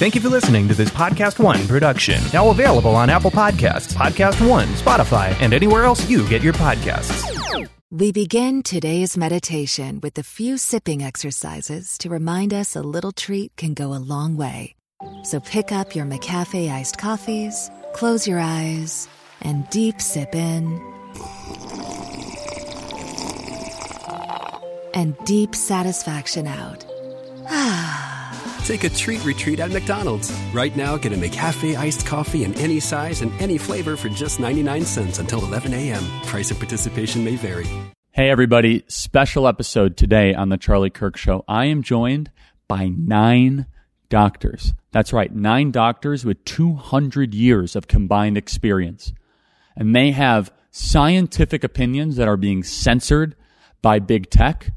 Thank you for listening to this Podcast One production. Now available on Apple Podcasts, Podcast One, Spotify, and anywhere else you get your podcasts. We begin today's meditation with a few sipping exercises to remind us a little treat can go a long way. So pick up your McCafe iced coffees, close your eyes, and deep sip in. And deep satisfaction out. Ah. Take a treat retreat at McDonald's. Right now, get a McCafe iced coffee in any size and any flavor for just 99 cents until 11 a.m. Price of participation may vary. Hey, everybody. Special episode today on The Charlie Kirk Show. I am joined by nine doctors. That's right, nine doctors with 200 years of combined experience. And they have scientific opinions that are being censored by big tech.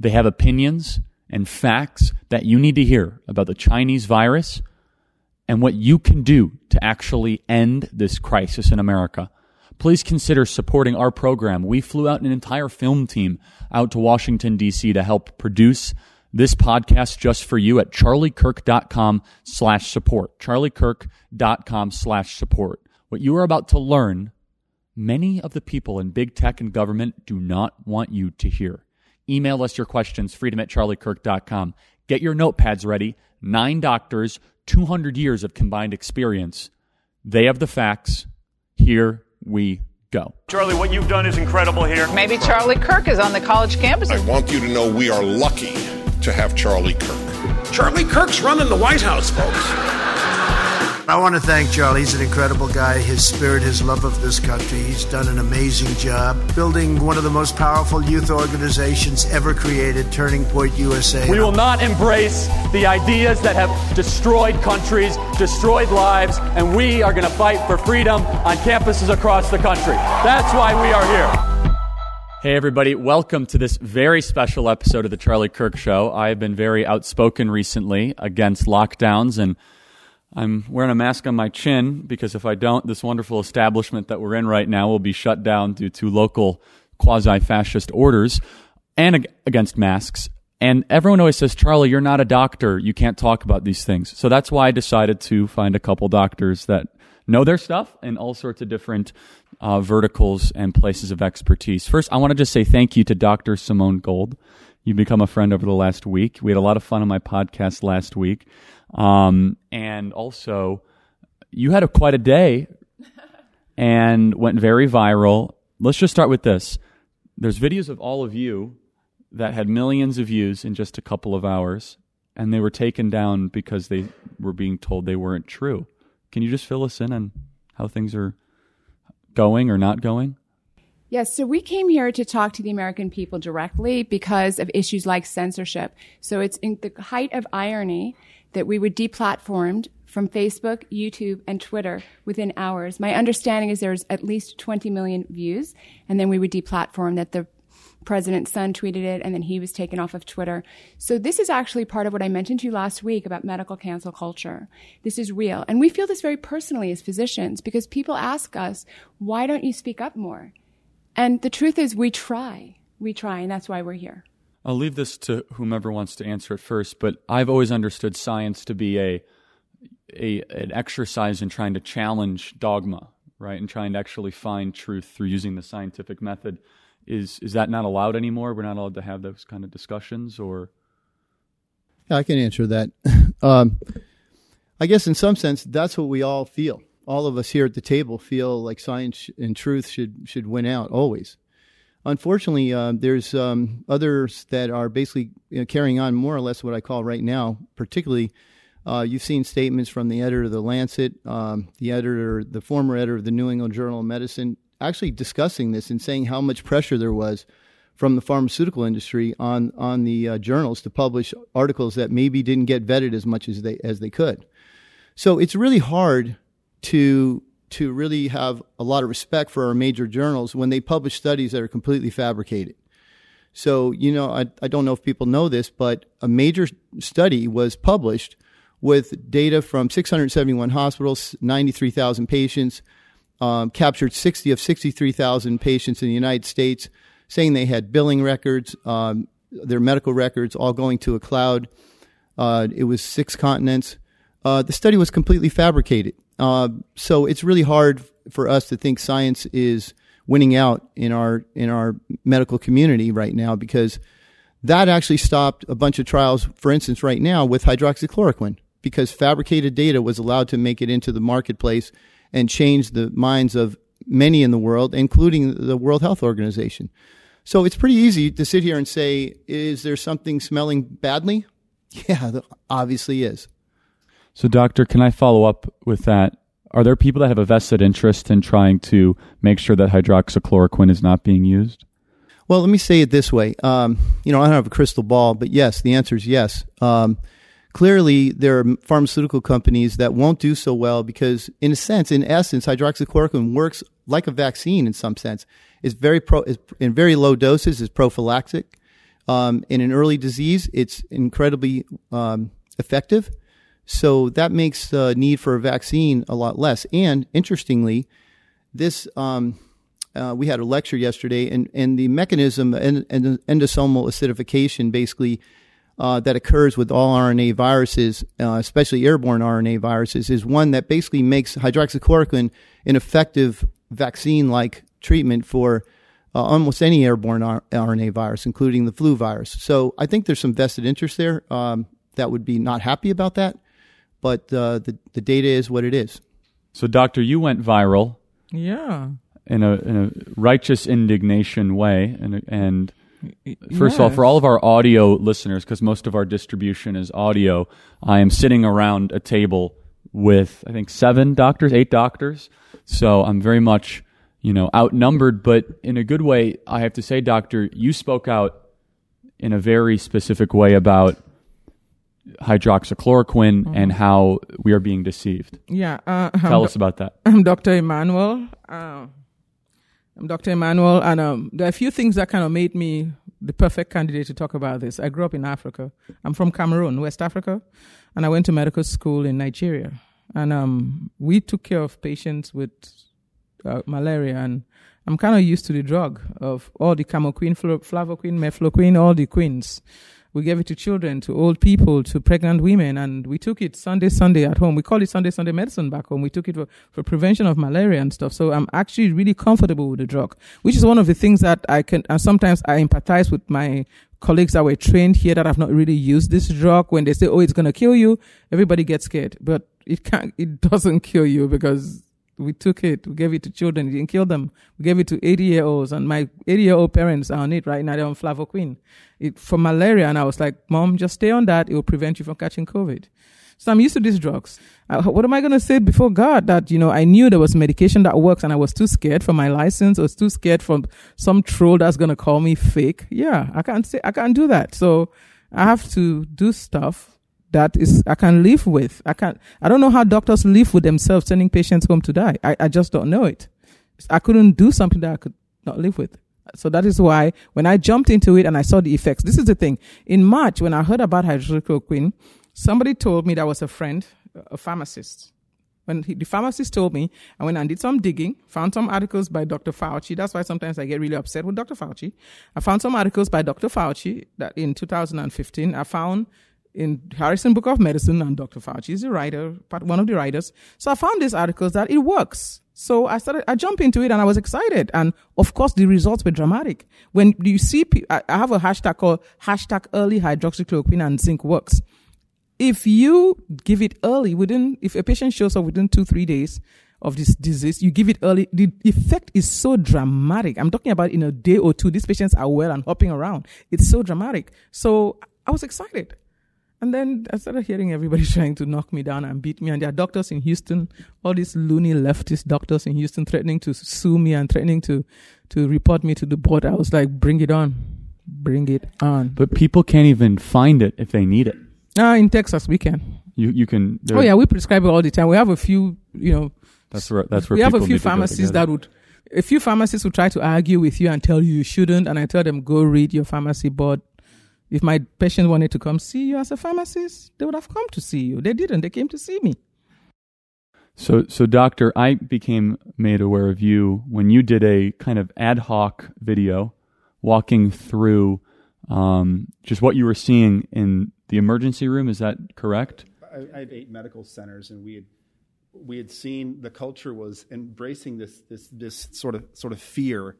They have opinions and facts that you need to hear about the Chinese virus and what you can do to actually end this crisis in America. Please consider supporting our program. We flew out an entire film team out to Washington, D.C. to help produce this podcast just for you at charliekirk.com slash support. charliekirk.com slash support. What you are about to learn, many of the people in big tech and government do not want you to hear. Email us your questions, freedom at charliekirk.com. Get your notepads ready. Nine doctors, 200 years of combined experience. They have the facts. Here we go. Charlie, what you've done is incredible here. Maybe Charlie Kirk is on the college campus. I want you to know we are lucky to have Charlie Kirk. Charlie Kirk's running the White House, folks. I want to thank Charlie. He's an incredible guy. His spirit, his love of this country. He's done an amazing job building one of the most powerful youth organizations ever created, Turning Point USA. We will not embrace the ideas that have destroyed countries, destroyed lives, and we are going to fight for freedom on campuses across the country. That's why we are here. Hey, everybody. Welcome to this very special episode of The Charlie Kirk Show. I have been very outspoken recently against lockdowns and I'm wearing a mask on my chin because if I don't, this wonderful establishment that we're in right now will be shut down due to local quasi fascist orders and ag- against masks. And everyone always says, Charlie, you're not a doctor. You can't talk about these things. So that's why I decided to find a couple doctors that know their stuff in all sorts of different uh, verticals and places of expertise. First, I want to just say thank you to Dr. Simone Gold. You've become a friend over the last week. We had a lot of fun on my podcast last week. Um, and also, you had a, quite a day and went very viral. Let's just start with this. There's videos of all of you that had millions of views in just a couple of hours, and they were taken down because they were being told they weren't true. Can you just fill us in on how things are going or not going? Yes, so we came here to talk to the American people directly because of issues like censorship. So it's in the height of irony that we would deplatformed from Facebook, YouTube, and Twitter within hours. My understanding is there's at least 20 million views, and then we would deplatform that the president's son tweeted it, and then he was taken off of Twitter. So this is actually part of what I mentioned to you last week about medical cancel culture. This is real. And we feel this very personally as physicians because people ask us, why don't you speak up more? And the truth is we try. We try, and that's why we're here. I'll leave this to whomever wants to answer it first, but I've always understood science to be a, a an exercise in trying to challenge dogma, right, and trying to actually find truth through using the scientific method. Is is that not allowed anymore? We're not allowed to have those kind of discussions, or yeah, I can answer that. um, I guess in some sense, that's what we all feel. All of us here at the table feel like science and truth should should win out always. Unfortunately, uh, there's um, others that are basically you know, carrying on more or less what I call right now. Particularly, uh, you've seen statements from the editor of the Lancet, um, the editor, the former editor of the New England Journal of Medicine, actually discussing this and saying how much pressure there was from the pharmaceutical industry on on the uh, journals to publish articles that maybe didn't get vetted as much as they as they could. So it's really hard to to really have a lot of respect for our major journals when they publish studies that are completely fabricated. So, you know, I, I don't know if people know this, but a major study was published with data from 671 hospitals, 93,000 patients, um, captured 60 of 63,000 patients in the United States, saying they had billing records, um, their medical records all going to a cloud. Uh, it was six continents uh, the study was completely fabricated. Uh, so it's really hard for us to think science is winning out in our in our medical community right now because that actually stopped a bunch of trials. For instance, right now with hydroxychloroquine, because fabricated data was allowed to make it into the marketplace and change the minds of many in the world, including the World Health Organization. So it's pretty easy to sit here and say, is there something smelling badly? Yeah, obviously is. So, doctor, can I follow up with that? Are there people that have a vested interest in trying to make sure that hydroxychloroquine is not being used? Well, let me say it this way. Um, you know, I don't have a crystal ball, but yes, the answer is yes. Um, clearly, there are pharmaceutical companies that won't do so well because, in a sense, in essence, hydroxychloroquine works like a vaccine in some sense. It's very pro, it's in very low doses, is prophylactic. Um, in an early disease, it's incredibly um, effective. So that makes the need for a vaccine a lot less. And interestingly, this um, uh, we had a lecture yesterday, and, and the mechanism and, and endosomal acidification basically uh, that occurs with all RNA viruses, uh, especially airborne RNA viruses, is one that basically makes hydroxychloroquine an effective vaccine like treatment for uh, almost any airborne R- RNA virus, including the flu virus. So I think there's some vested interest there um, that would be not happy about that, but uh, the the data is what it is. So, doctor, you went viral. Yeah. In a in a righteous indignation way, and and first yes. of all, for all of our audio listeners, because most of our distribution is audio, I am sitting around a table with I think seven doctors, eight doctors. So I'm very much you know, outnumbered, but in a good way. I have to say, Doctor, you spoke out in a very specific way about hydroxychloroquine mm-hmm. and how we are being deceived. Yeah. Uh, Tell us about that. I'm Dr. Immanuel. Uh, I'm Dr. Immanuel, and um, there are a few things that kind of made me the perfect candidate to talk about this. I grew up in Africa. I'm from Cameroon, West Africa, and I went to medical school in Nigeria. And um, we took care of patients with uh, malaria, and I'm kind of used to the drug of all the camoquine, flavoquine, mefloquine, all the queens. We gave it to children, to old people, to pregnant women, and we took it Sunday, Sunday at home. We call it Sunday, Sunday medicine back home. We took it for, for prevention of malaria and stuff. So I'm actually really comfortable with the drug, which is one of the things that I can, and sometimes I empathize with my colleagues that were trained here that have not really used this drug. When they say, oh, it's going to kill you, everybody gets scared. But it can't, it doesn't kill you because we took it, we gave it to children, it didn't kill them. We gave it to 80 year olds, and my 80 year old parents are on it right now. They're on flavoquine it, for malaria. And I was like, Mom, just stay on that. It will prevent you from catching COVID. So I'm used to these drugs. Uh, what am I going to say before God that, you know, I knew there was medication that works and I was too scared for my license. I was too scared from some troll that's going to call me fake. Yeah, I can't say, I can't do that. So I have to do stuff that is I can live with. I can I don't know how doctors live with themselves sending patients home to die. I, I just don't know it. I couldn't do something that I could not live with. So that is why when I jumped into it and I saw the effects, this is the thing. In March, when I heard about hydroxychloroquine, somebody told me that was a friend, a pharmacist. When he, the pharmacist told me, I went and did some digging, found some articles by Dr. Fauci. That's why sometimes I get really upset with Dr. Fauci. I found some articles by Dr. Fauci that in 2015, I found in Harrison Book of Medicine, and Dr. Fauci is a writer, part one of the writers. So I found these articles that it works. So I started, I jumped into it and I was excited. And of course, the results were dramatic. When you see, I have a hashtag called hashtag early hydroxychloroquine and zinc works. If you give it early within, if a patient shows up within two, three days of this disease, you give it early, the effect is so dramatic. I'm talking about in a day or two, these patients are well and hopping around. It's so dramatic. So I was excited. And then I started hearing everybody trying to knock me down and beat me. And there are doctors in Houston, all these loony leftist doctors in Houston threatening to sue me and threatening to, to report me to the board. I was like, bring it on. Bring it on. But people can't even find it if they need it. Ah, in Texas, we can. You, you can. Oh, yeah, we prescribe it all the time. We have a few, you know. That's where, that's where we have a few pharmacies that would, a few pharmacists would try to argue with you and tell you you shouldn't. And I tell them, go read your pharmacy board if my patient wanted to come see you as a pharmacist, they would have come to see you. They didn't. They came to see me. So, so doctor, I became made aware of you when you did a kind of ad hoc video walking through um, just what you were seeing in the emergency room. Is that correct? I, I have eight medical centers, and we had we had seen the culture was embracing this this this sort of sort of fear,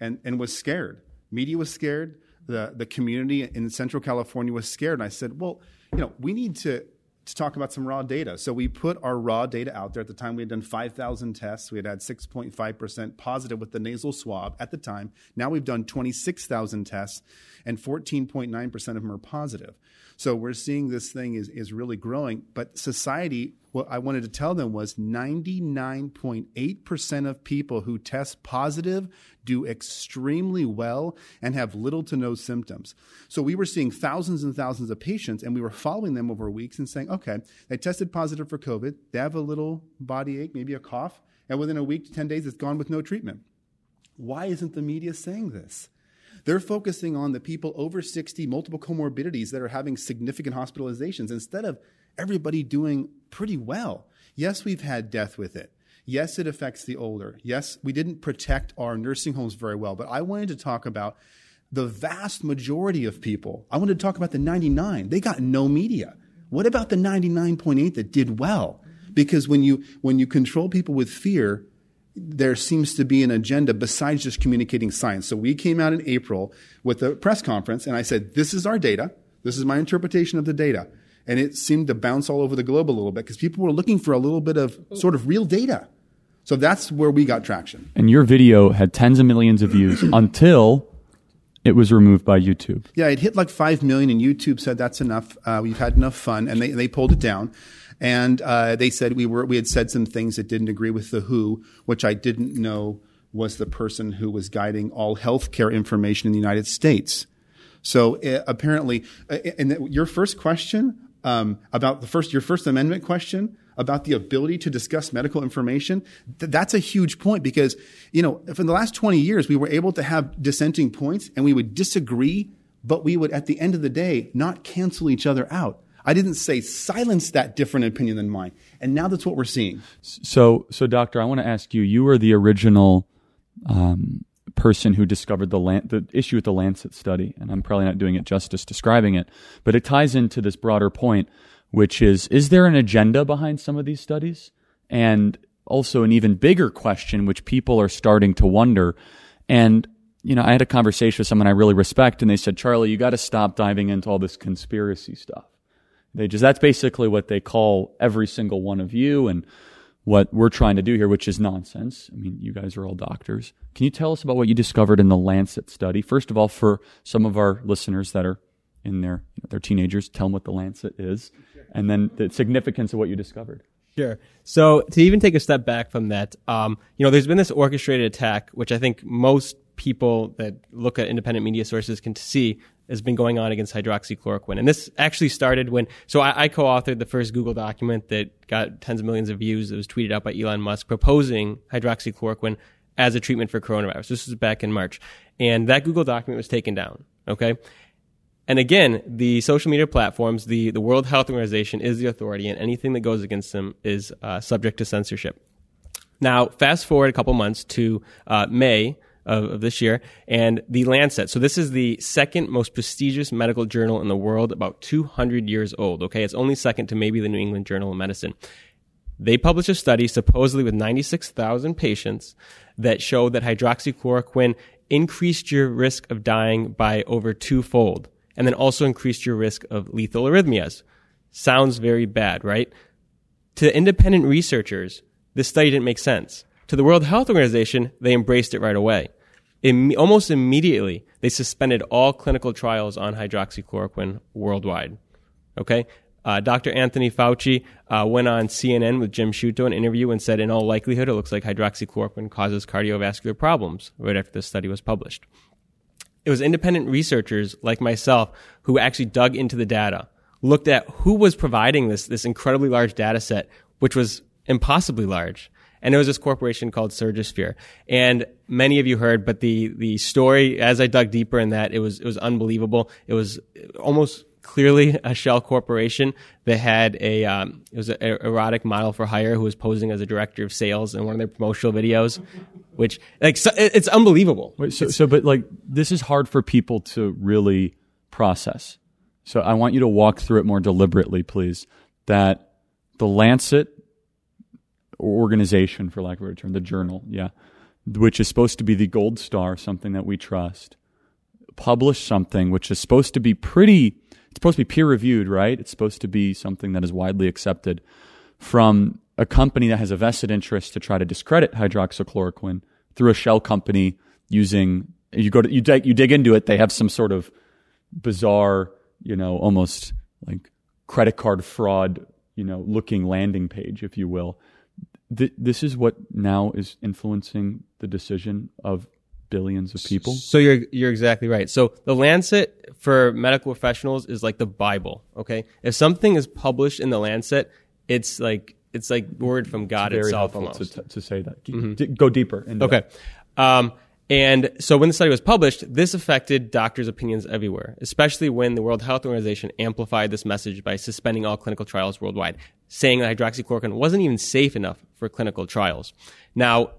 and and was scared. Media was scared. The the community in Central California was scared. And I said, well, you know, we need to to talk about some raw data. So we put our raw data out there. At the time, we had done 5,000 tests. We had had 6.5% positive with the nasal swab at the time. Now we've done 26,000 tests, and 14.9% of them are positive. So we're seeing this thing is, is really growing. But society, what I wanted to tell them was 99.8% of people who test positive do extremely well and have little to no symptoms. So we were seeing thousands and thousands of patients and we were following them over weeks and saying, okay, they tested positive for COVID, they have a little body ache, maybe a cough, and within a week to 10 days, it's gone with no treatment. Why isn't the media saying this? They're focusing on the people over 60, multiple comorbidities that are having significant hospitalizations instead of everybody doing pretty well. Yes, we've had death with it. Yes, it affects the older. Yes, we didn't protect our nursing homes very well, but I wanted to talk about the vast majority of people. I wanted to talk about the 99. They got no media. What about the 99.8 that did well? Because when you when you control people with fear, there seems to be an agenda besides just communicating science. So we came out in April with a press conference and I said, this is our data. This is my interpretation of the data. And it seemed to bounce all over the globe a little bit because people were looking for a little bit of sort of real data. So that's where we got traction. And your video had tens of millions of views until it was removed by YouTube. Yeah, it hit like 5 million and YouTube said that's enough. Uh, we've had enough fun and they, they pulled it down and uh, they said we were we had said some things that didn't agree with the WHO, which I didn't know was the person who was guiding all healthcare information in the United States. So uh, apparently, uh, and your first question um, about the first your First Amendment question about the ability to discuss medical information, th- that's a huge point because you know for the last twenty years we were able to have dissenting points and we would disagree, but we would at the end of the day not cancel each other out. I didn't say silence that different opinion than mine. And now that's what we're seeing. So, so doctor, I want to ask you. You were the original um, person who discovered the Lan- the issue with the Lancet study, and I'm probably not doing it justice describing it, but it ties into this broader point, which is: is there an agenda behind some of these studies? And also an even bigger question, which people are starting to wonder. And you know, I had a conversation with someone I really respect, and they said, "Charlie, you got to stop diving into all this conspiracy stuff." They just that's basically what they call every single one of you and what we're trying to do here, which is nonsense. I mean, you guys are all doctors. Can you tell us about what you discovered in the Lancet study? First of all, for some of our listeners that are in their their teenagers, tell them what the Lancet is, and then the significance of what you discovered. Sure. So to even take a step back from that, um, you know, there's been this orchestrated attack, which I think most people that look at independent media sources can see has been going on against hydroxychloroquine. And this actually started when, so I, I, co-authored the first Google document that got tens of millions of views. It was tweeted out by Elon Musk proposing hydroxychloroquine as a treatment for coronavirus. This was back in March. And that Google document was taken down. Okay. And again, the social media platforms, the, the World Health Organization is the authority, and anything that goes against them is uh, subject to censorship. Now, fast forward a couple months to uh, May of, of, this year, and the Lancet. So this is the second most prestigious medical journal in the world, about 200 years old. Okay, it's only second to maybe the New England Journal of Medicine. They published a study, supposedly with 96,000 patients, that showed that hydroxychloroquine increased your risk of dying by over twofold, and then also increased your risk of lethal arrhythmias. Sounds very bad, right? To independent researchers, this study didn't make sense. To the World Health Organization, they embraced it right away. Im- almost immediately, they suspended all clinical trials on hydroxychloroquine worldwide. Okay? Uh, Dr. Anthony Fauci uh, went on CNN with Jim Sciutto an interview and said, in all likelihood, it looks like hydroxychloroquine causes cardiovascular problems right after this study was published. It was independent researchers like myself who actually dug into the data, looked at who was providing this, this incredibly large data set, which was impossibly large, and it was this corporation called Surgisphere. And many of you heard, but the the story, as I dug deeper in that, it was it was unbelievable. It was almost clearly a shell corporation that had a um, it was an erotic model for hire who was posing as a director of sales in one of their promotional videos, which like so, it's unbelievable. Wait, so, so but like this is hard for people to really process. So I want you to walk through it more deliberately, please that the Lancet organization, for lack of a term, the journal, yeah, which is supposed to be the gold star, something that we trust, published something which is supposed to be pretty, it's supposed to be peer reviewed, right? It's supposed to be something that is widely accepted from a company that has a vested interest to try to discredit hydroxychloroquine through a shell company using you go to you dig, you dig into it they have some sort of bizarre you know almost like credit card fraud you know looking landing page if you will Th- this is what now is influencing the decision of billions of people So you're you're exactly right. So the Lancet for medical professionals is like the Bible. Okay, if something is published in the Lancet, it's like it's like word from God It's itself. Almost. to, to say that Mhm. D- go deeper Okay. Um, and so when the study was published, this affected doctors' opinions everywhere, especially when the World Health Organization amplified this message by suspending all clinical trials worldwide, saying that hydroxychloroquine wasn't even safe enough for clinical trials. Now,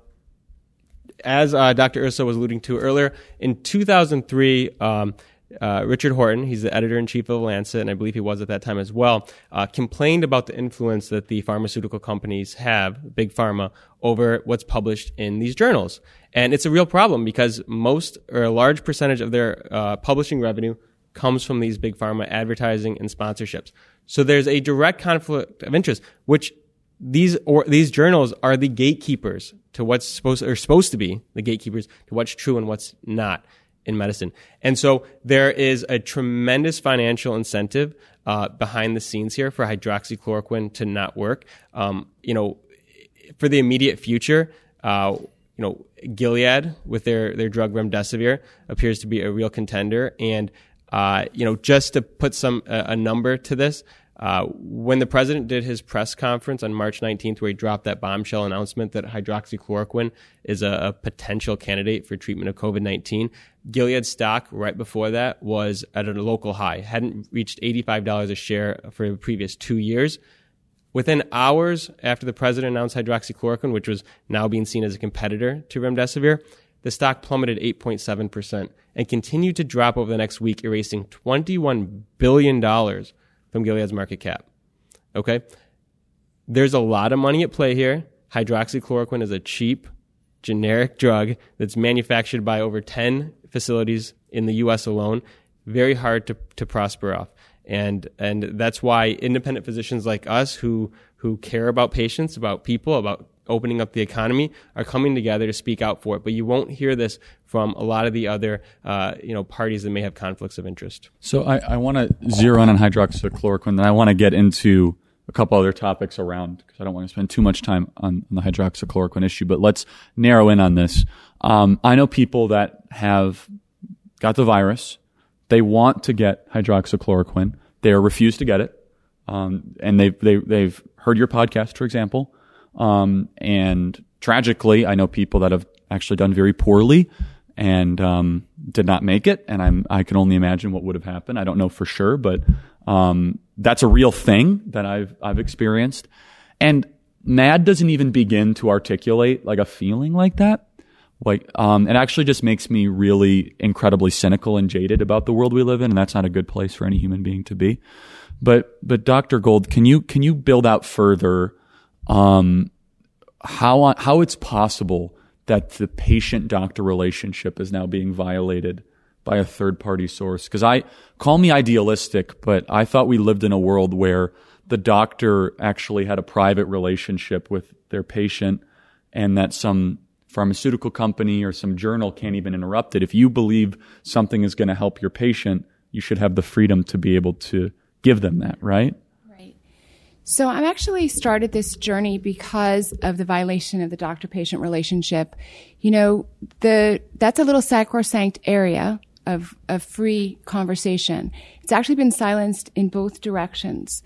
as uh, Dr. Urso was alluding to earlier, in 2003, um, uh, Richard Horton, he's the editor in chief of Lancet, and I believe he was at that time as well, uh, complained about the influence that the pharmaceutical companies have, big pharma, over what's published in these journals. And it's a real problem because most or a large percentage of their uh, publishing revenue comes from these big pharma advertising and sponsorships. So there's a direct conflict of interest, which these or these journals are the gatekeepers to what's supposed or supposed to be the gatekeepers to what's true and what's not in medicine. And so there is a tremendous financial incentive uh, behind the scenes here for hydroxychloroquine to not work. Um, you know, for the immediate future, uh, you know, Gilead with their their drug remdesivir appears to be a real contender. And uh, you know, just to put some a, number to this, uh, when the president did his press conference on March 19th, where he dropped that bombshell announcement that hydroxychloroquine is a, a potential candidate for treatment of COVID 19, Gilead stock right before that was at a local high, hadn't reached $85 a share for the previous two years. Within hours after the president announced hydroxychloroquine, which was now being seen as a competitor to remdesivir, the stock plummeted 8.7% and continued to drop over the next week, erasing $21 billion from Gilead's market cap. Okay? There's a lot of money at play here. Hydroxychloroquine is a cheap, generic drug that's manufactured by over 10 facilities in the US alone. Very hard to, to prosper off. And, and that's why independent physicians like us who, who care about patients, about people, about opening up the economy are coming together to speak out for it. But you won't hear this from a lot of the other, uh, you know, parties that may have conflicts of interest. So I, I want to zero in on hydroxychloroquine, and I want to get into a couple other topics around because I don't want to spend too much time on, on the hydroxychloroquine issue. But let's narrow in on this. Um, I know people that have got the virus. They want to get hydroxychloroquine. They are refused to get it, um, and they've they, they've heard your podcast, for example. Um, and tragically, I know people that have actually done very poorly and um, did not make it. And I'm I can only imagine what would have happened. I don't know for sure, but um, that's a real thing that I've I've experienced. And MAD doesn't even begin to articulate like a feeling like that. Like um, it actually just makes me really incredibly cynical and jaded about the world we live in, and that's not a good place for any human being to be. But but Dr. Gold, can you can you build out further? um, how how it's possible that the patient doctor relationship is now being violated by a third party source. Because I call me idealistic, but I thought we lived in a world where the doctor actually had a private relationship with their patient, and that some pharmaceutical company or some journal can't even interrupt it. If you believe something is going to help your patient, you should have the freedom to be able to give them that, right? Right. So I'm actually started this journey because of the violation of the doctor-patient relationship. You know, the that's a little sacrosanct area of of free conversation. It's actually been silenced in both directions.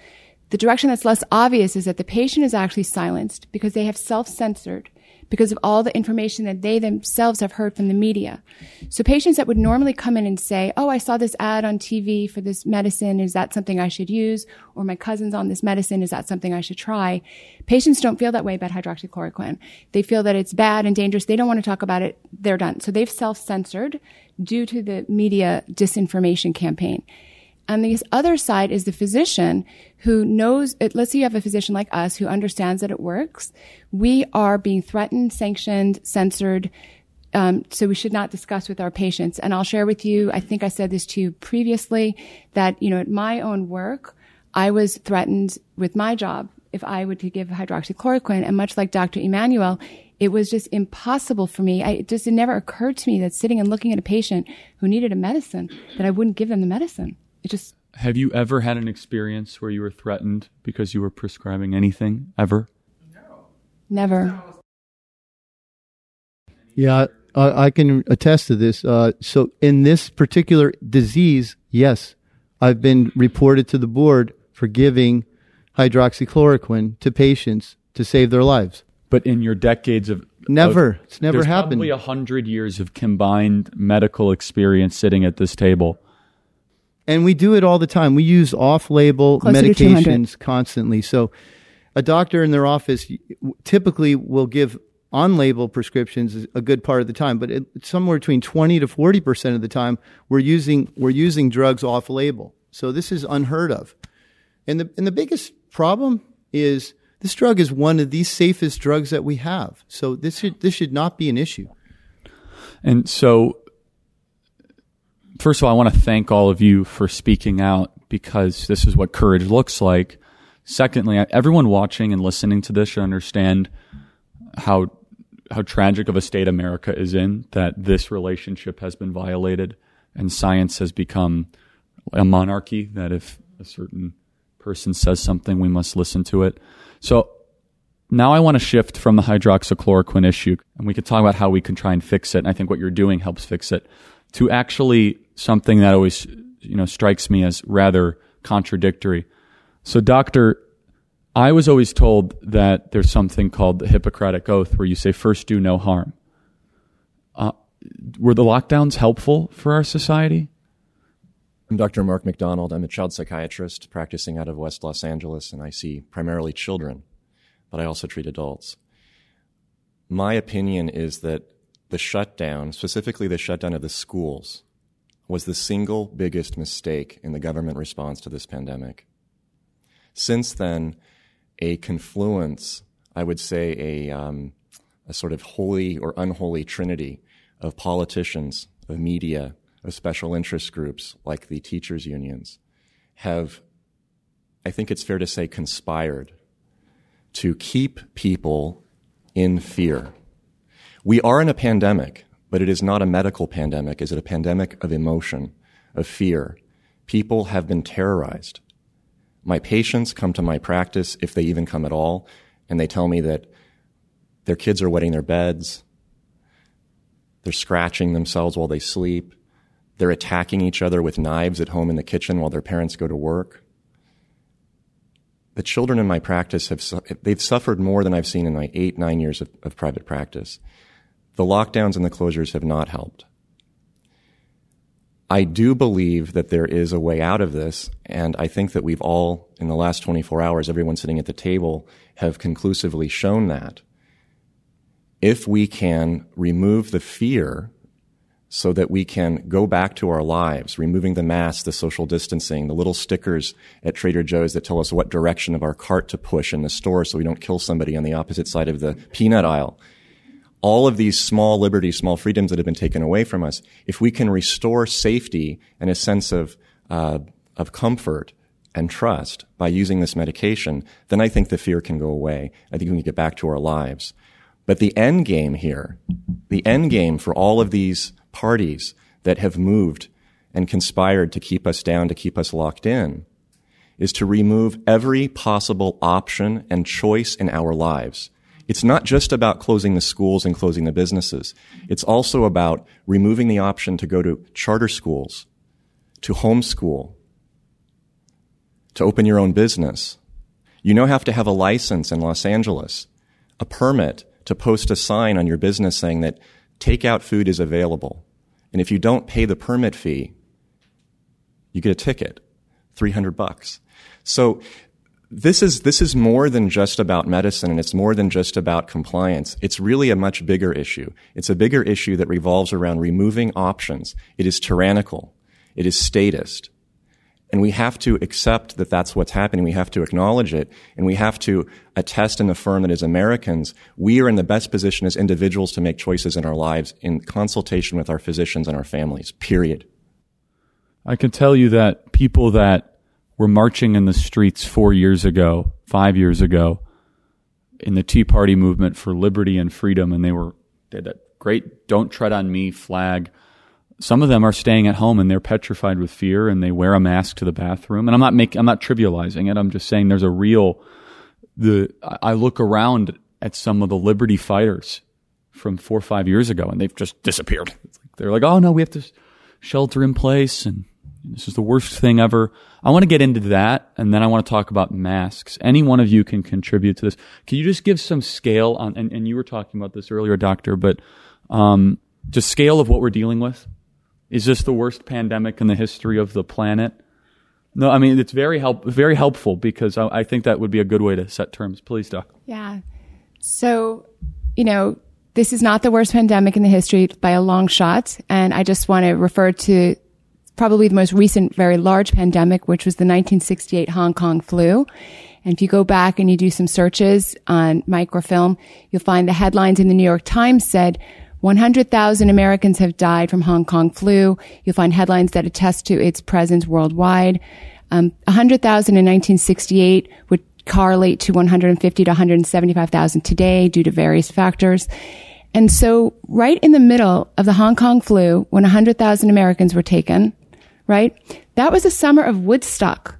The direction that's less obvious is that the patient is actually silenced because they have self-censored because of all the information that they themselves have heard from the media. So patients that would normally come in and say, Oh, I saw this ad on TV for this medicine. Is that something I should use? Or my cousin's on this medicine. Is that something I should try? Patients don't feel that way about hydroxychloroquine. They feel that it's bad and dangerous. They don't want to talk about it. They're done. So they've self-censored due to the media disinformation campaign. On the other side is the physician who knows, let's say you have a physician like us who understands that it works. We are being threatened, sanctioned, censored. Um, so we should not discuss with our patients. And I'll share with you, I think I said this to you previously, that, you know, at my own work, I was threatened with my job if I would give hydroxychloroquine. And much like Dr. Immanuel, it was just impossible for me. I, it just, it never occurred to me that sitting and looking at a patient who needed a medicine, that I wouldn't give them the medicine. It just. Have you ever had an experience where you were threatened because you were prescribing anything ever? No. Never. Yeah, I can attest to this. Uh, so, in this particular disease, yes, I've been reported to the board for giving hydroxychloroquine to patients to save their lives. But in your decades of never, of, it's never happened. Probably a hundred years of combined medical experience sitting at this table. And we do it all the time. We use off-label Closer medications constantly. So, a doctor in their office typically will give on-label prescriptions a good part of the time, but it, somewhere between 20 to 40 percent of the time, we're using we're using drugs off-label. So this is unheard of. And the and the biggest problem is this drug is one of the safest drugs that we have. So this should this should not be an issue. And so first of all, I want to thank all of you for speaking out because this is what courage looks like. Secondly, everyone watching and listening to this should understand how how tragic of a state America is in that this relationship has been violated and science has become a monarchy that if a certain person says something we must listen to it. So now I want to shift from the hydroxychloroquine issue, and we could talk about how we can try and fix it. And I think what you're doing helps fix it. To actually something that always, you know, strikes me as rather contradictory. So, doctor, I was always told that there's something called the Hippocratic Oath, where you say first do no harm. Uh, were the lockdowns helpful for our society? I'm Dr. Mark McDonald. I'm a child psychiatrist practicing out of West Los Angeles, and I see primarily children, but I also treat adults. My opinion is that the shutdown, specifically the shutdown of the schools, was the single biggest mistake in the government response to this pandemic. Since then, a confluence, I would say a, um, a sort of holy or unholy trinity of politicians, of media, of special interest groups like the teachers' unions have, I think it's fair to say, conspired to keep people in fear. We are in a pandemic, but it is not a medical pandemic. Is it a pandemic of emotion, of fear? People have been terrorized. My patients come to my practice, if they even come at all, and they tell me that their kids are wetting their beds, they're scratching themselves while they sleep, they're attacking each other with knives at home in the kitchen while their parents go to work. The children in my practice have they've suffered more than I've seen in my eight nine years of, of private practice. The lockdowns and the closures have not helped. I do believe that there is a way out of this, and I think that we've all, in the last 24 hours, everyone sitting at the table, have conclusively shown that. If we can remove the fear so that we can go back to our lives, removing the masks, the social distancing, the little stickers at Trader Joe's that tell us what direction of our cart to push in the store so we don't kill somebody on the opposite side of the peanut aisle. All of these small liberties, small freedoms that have been taken away from us, if we can restore safety and a sense of, uh, of comfort and trust by using this medication, then I think the fear can go away. I think we can get back to our lives. But the end game here, the end game for all of these parties that have moved and conspired to keep us down, to keep us locked in, is to remove every possible option and choice in our lives. It's not just about closing the schools and closing the businesses. It's also about removing the option to go to charter schools, to homeschool, to open your own business. You now have to have a license in Los Angeles, a permit to post a sign on your business saying that takeout food is available. And if you don't pay the permit fee, you get a ticket, 300 bucks. So this is, this is more than just about medicine and it's more than just about compliance. It's really a much bigger issue. It's a bigger issue that revolves around removing options. It is tyrannical. It is statist. And we have to accept that that's what's happening. We have to acknowledge it. And we have to attest and affirm that as Americans, we are in the best position as individuals to make choices in our lives in consultation with our physicians and our families, period. I can tell you that people that were marching in the streets four years ago, five years ago, in the Tea Party movement for liberty and freedom, and they were they had that great "Don't Tread on Me" flag. Some of them are staying at home and they're petrified with fear, and they wear a mask to the bathroom. And I'm not making, I'm not trivializing it. I'm just saying there's a real. The I look around at some of the liberty fighters from four or five years ago, and they've just disappeared. Like they're like, oh no, we have to shelter in place, and this is the worst thing ever. I want to get into that, and then I want to talk about masks. Any one of you can contribute to this. Can you just give some scale on? And, and you were talking about this earlier, Doctor, but um, just scale of what we're dealing with. Is this the worst pandemic in the history of the planet? No, I mean it's very help very helpful because I, I think that would be a good way to set terms. Please, Doc. Yeah. So, you know, this is not the worst pandemic in the history by a long shot, and I just want to refer to probably the most recent very large pandemic, which was the 1968 Hong Kong flu. And if you go back and you do some searches on microfilm, you'll find the headlines in the New York Times said 100,000 Americans have died from Hong Kong flu. You'll find headlines that attest to its presence worldwide. Um, 100,000 in 1968 would correlate to 150 to 175,000 today due to various factors. And so right in the middle of the Hong Kong flu, when 100,000 Americans were taken, right? That was the summer of Woodstock.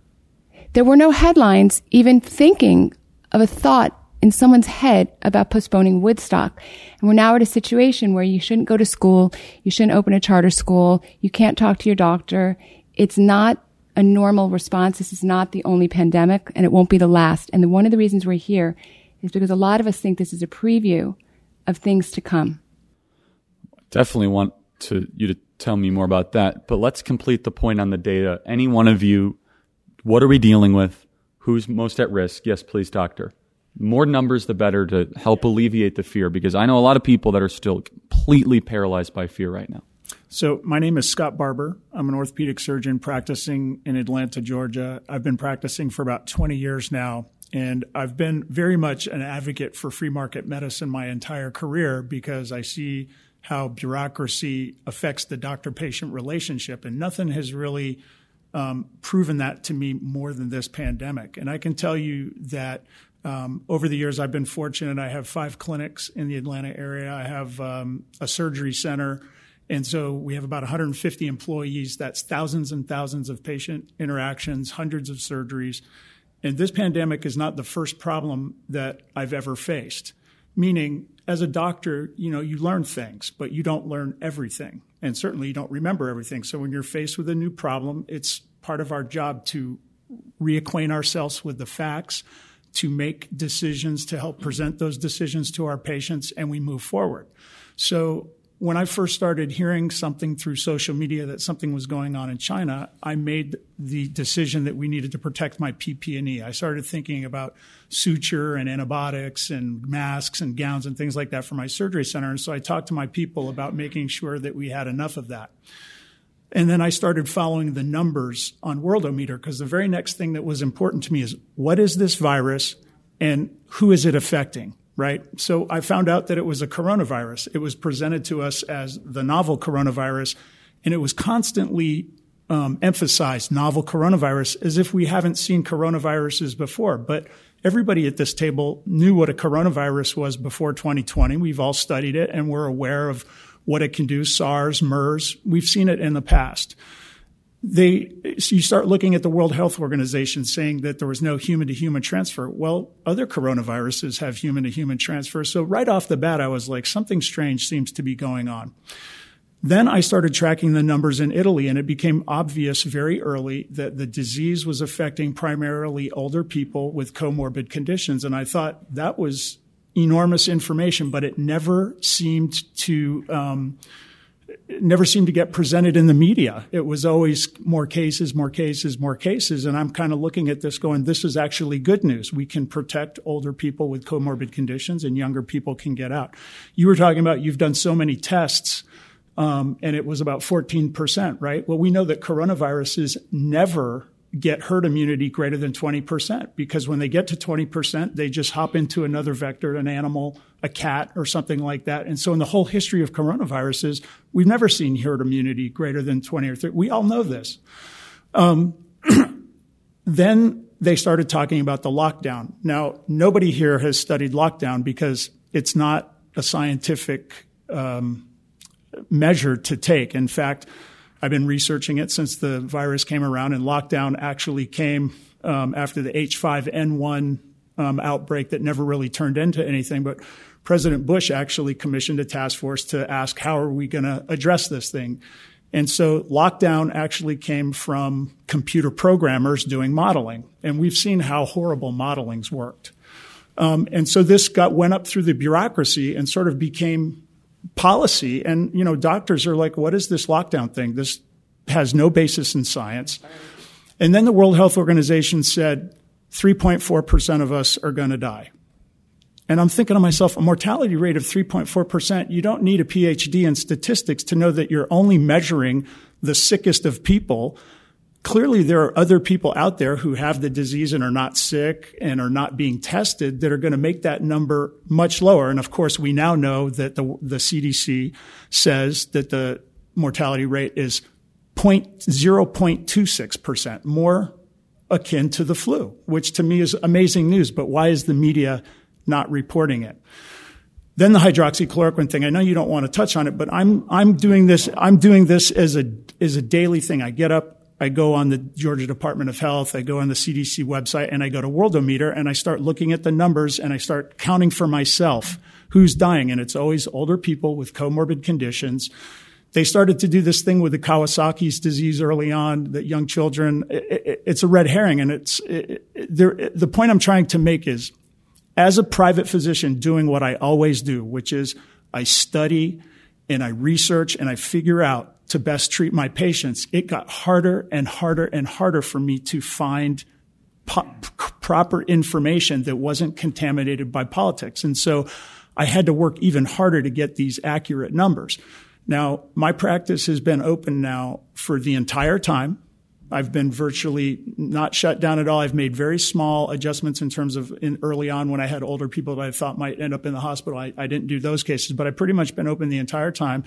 There were no headlines even thinking of a thought in someone's head about postponing Woodstock. And we're now at a situation where you shouldn't go to school. You shouldn't open a charter school. You can't talk to your doctor. It's not a normal response. This is not the only pandemic and it won't be the last. And the, one of the reasons we're here is because a lot of us think this is a preview of things to come. Definitely want to you to tell me more about that. But let's complete the point on the data. Any one of you, what are we dealing with? Who's most at risk? Yes, please, doctor. More numbers, the better to help alleviate the fear because I know a lot of people that are still completely paralyzed by fear right now. So, my name is Scott Barbour. I'm an orthopedic surgeon practicing in Atlanta, Georgia. I've been practicing for about 20 years now. And I've been very much an advocate for free market medicine my entire career because I see how bureaucracy affects the doctor patient relationship. And nothing has really um, proven that to me more than this pandemic. And I can tell you that um, over the years, I've been fortunate. I have five clinics in the Atlanta area, I have um, a surgery center. And so we have about 150 employees. That's thousands and thousands of patient interactions, hundreds of surgeries. And this pandemic is not the first problem that I've ever faced meaning as a doctor, you know, you learn things, but you don't learn everything. And certainly you don't remember everything. So when you're faced with a new problem, it's part of our job to reacquaint ourselves with the facts, to make decisions, to help present those decisions to our patients, and we move forward. So when I first started hearing something through social media that something was going on in China, I made the decision that we needed to protect my PP&E. I started thinking about suture and antibiotics and masks and gowns and things like that for my surgery center. And so I talked to my people about making sure that we had enough of that. And then I started following the numbers on Worldometer because the very next thing that was important to me is what is this virus and who is it affecting? Right? So I found out that it was a coronavirus. It was presented to us as the novel coronavirus, and it was constantly um, emphasized novel coronavirus as if we haven't seen coronaviruses before. But everybody at this table knew what a coronavirus was before 2020. We've all studied it and we're aware of what it can do SARS, MERS. We've seen it in the past they you start looking at the World Health Organization saying that there was no human to human transfer. Well, other coronaviruses have human to human transfer. So right off the bat, I was like, something strange seems to be going on. Then I started tracking the numbers in Italy, and it became obvious very early that the disease was affecting primarily older people with comorbid conditions. And I thought that was enormous information, but it never seemed to um, never seemed to get presented in the media. It was always more cases, more cases, more cases. And I'm kind of looking at this going, this is actually good news. We can protect older people with comorbid conditions and younger people can get out. You were talking about you've done so many tests. Um, and it was about 14%, right? Well, we know that coronaviruses never get herd immunity greater than 20% because when they get to 20%, they just hop into another vector, an animal, a cat, or something like that. And so, in the whole history of coronaviruses, we've never seen herd immunity greater than 20 or 30. We all know this. Um, then they started talking about the lockdown. Now, nobody here has studied lockdown because it's not a scientific um, measure to take. In fact, I've been researching it since the virus came around, and lockdown actually came um, after the H5N1 um, outbreak that never really turned into anything. But President Bush actually commissioned a task force to ask how are we going to address this thing. And so lockdown actually came from computer programmers doing modeling, and we've seen how horrible modeling's worked. Um, and so this got went up through the bureaucracy and sort of became policy. And, you know, doctors are like, what is this lockdown thing? This has no basis in science. And then the World Health Organization said 3.4% of us are going to die. And I'm thinking to myself, a mortality rate of 3.4%, you don't need a PhD in statistics to know that you're only measuring the sickest of people clearly there are other people out there who have the disease and are not sick and are not being tested that are going to make that number much lower. And of course, we now know that the, the CDC says that the mortality rate is 0.26%, more akin to the flu, which to me is amazing news. But why is the media not reporting it? Then the hydroxychloroquine thing. I know you don't want to touch on it, but I'm I'm doing this. I'm doing this as a as a daily thing. I get up I go on the Georgia Department of Health, I go on the CDC website, and I go to Worldometer and I start looking at the numbers and I start counting for myself who's dying. And it's always older people with comorbid conditions. They started to do this thing with the Kawasaki's disease early on, that young children, it's a red herring. And it's, the point I'm trying to make is as a private physician doing what I always do, which is I study and I research and I figure out to best treat my patients, it got harder and harder and harder for me to find po- proper information that wasn't contaminated by politics. And so I had to work even harder to get these accurate numbers. Now, my practice has been open now for the entire time. I've been virtually not shut down at all. I've made very small adjustments in terms of in early on when I had older people that I thought might end up in the hospital. I, I didn't do those cases, but I've pretty much been open the entire time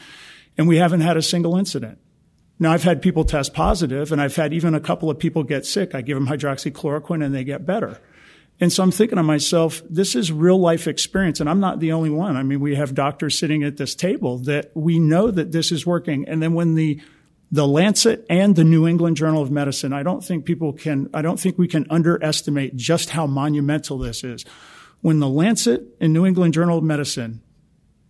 and we haven't had a single incident. Now, I've had people test positive, and I've had even a couple of people get sick. I give them hydroxychloroquine, and they get better. And so I'm thinking to myself, this is real life experience, and I'm not the only one. I mean, we have doctors sitting at this table that we know that this is working. And then when the the Lancet and the New England Journal of Medicine, I don't think people can, I don't think we can underestimate just how monumental this is. When the Lancet and New England Journal of Medicine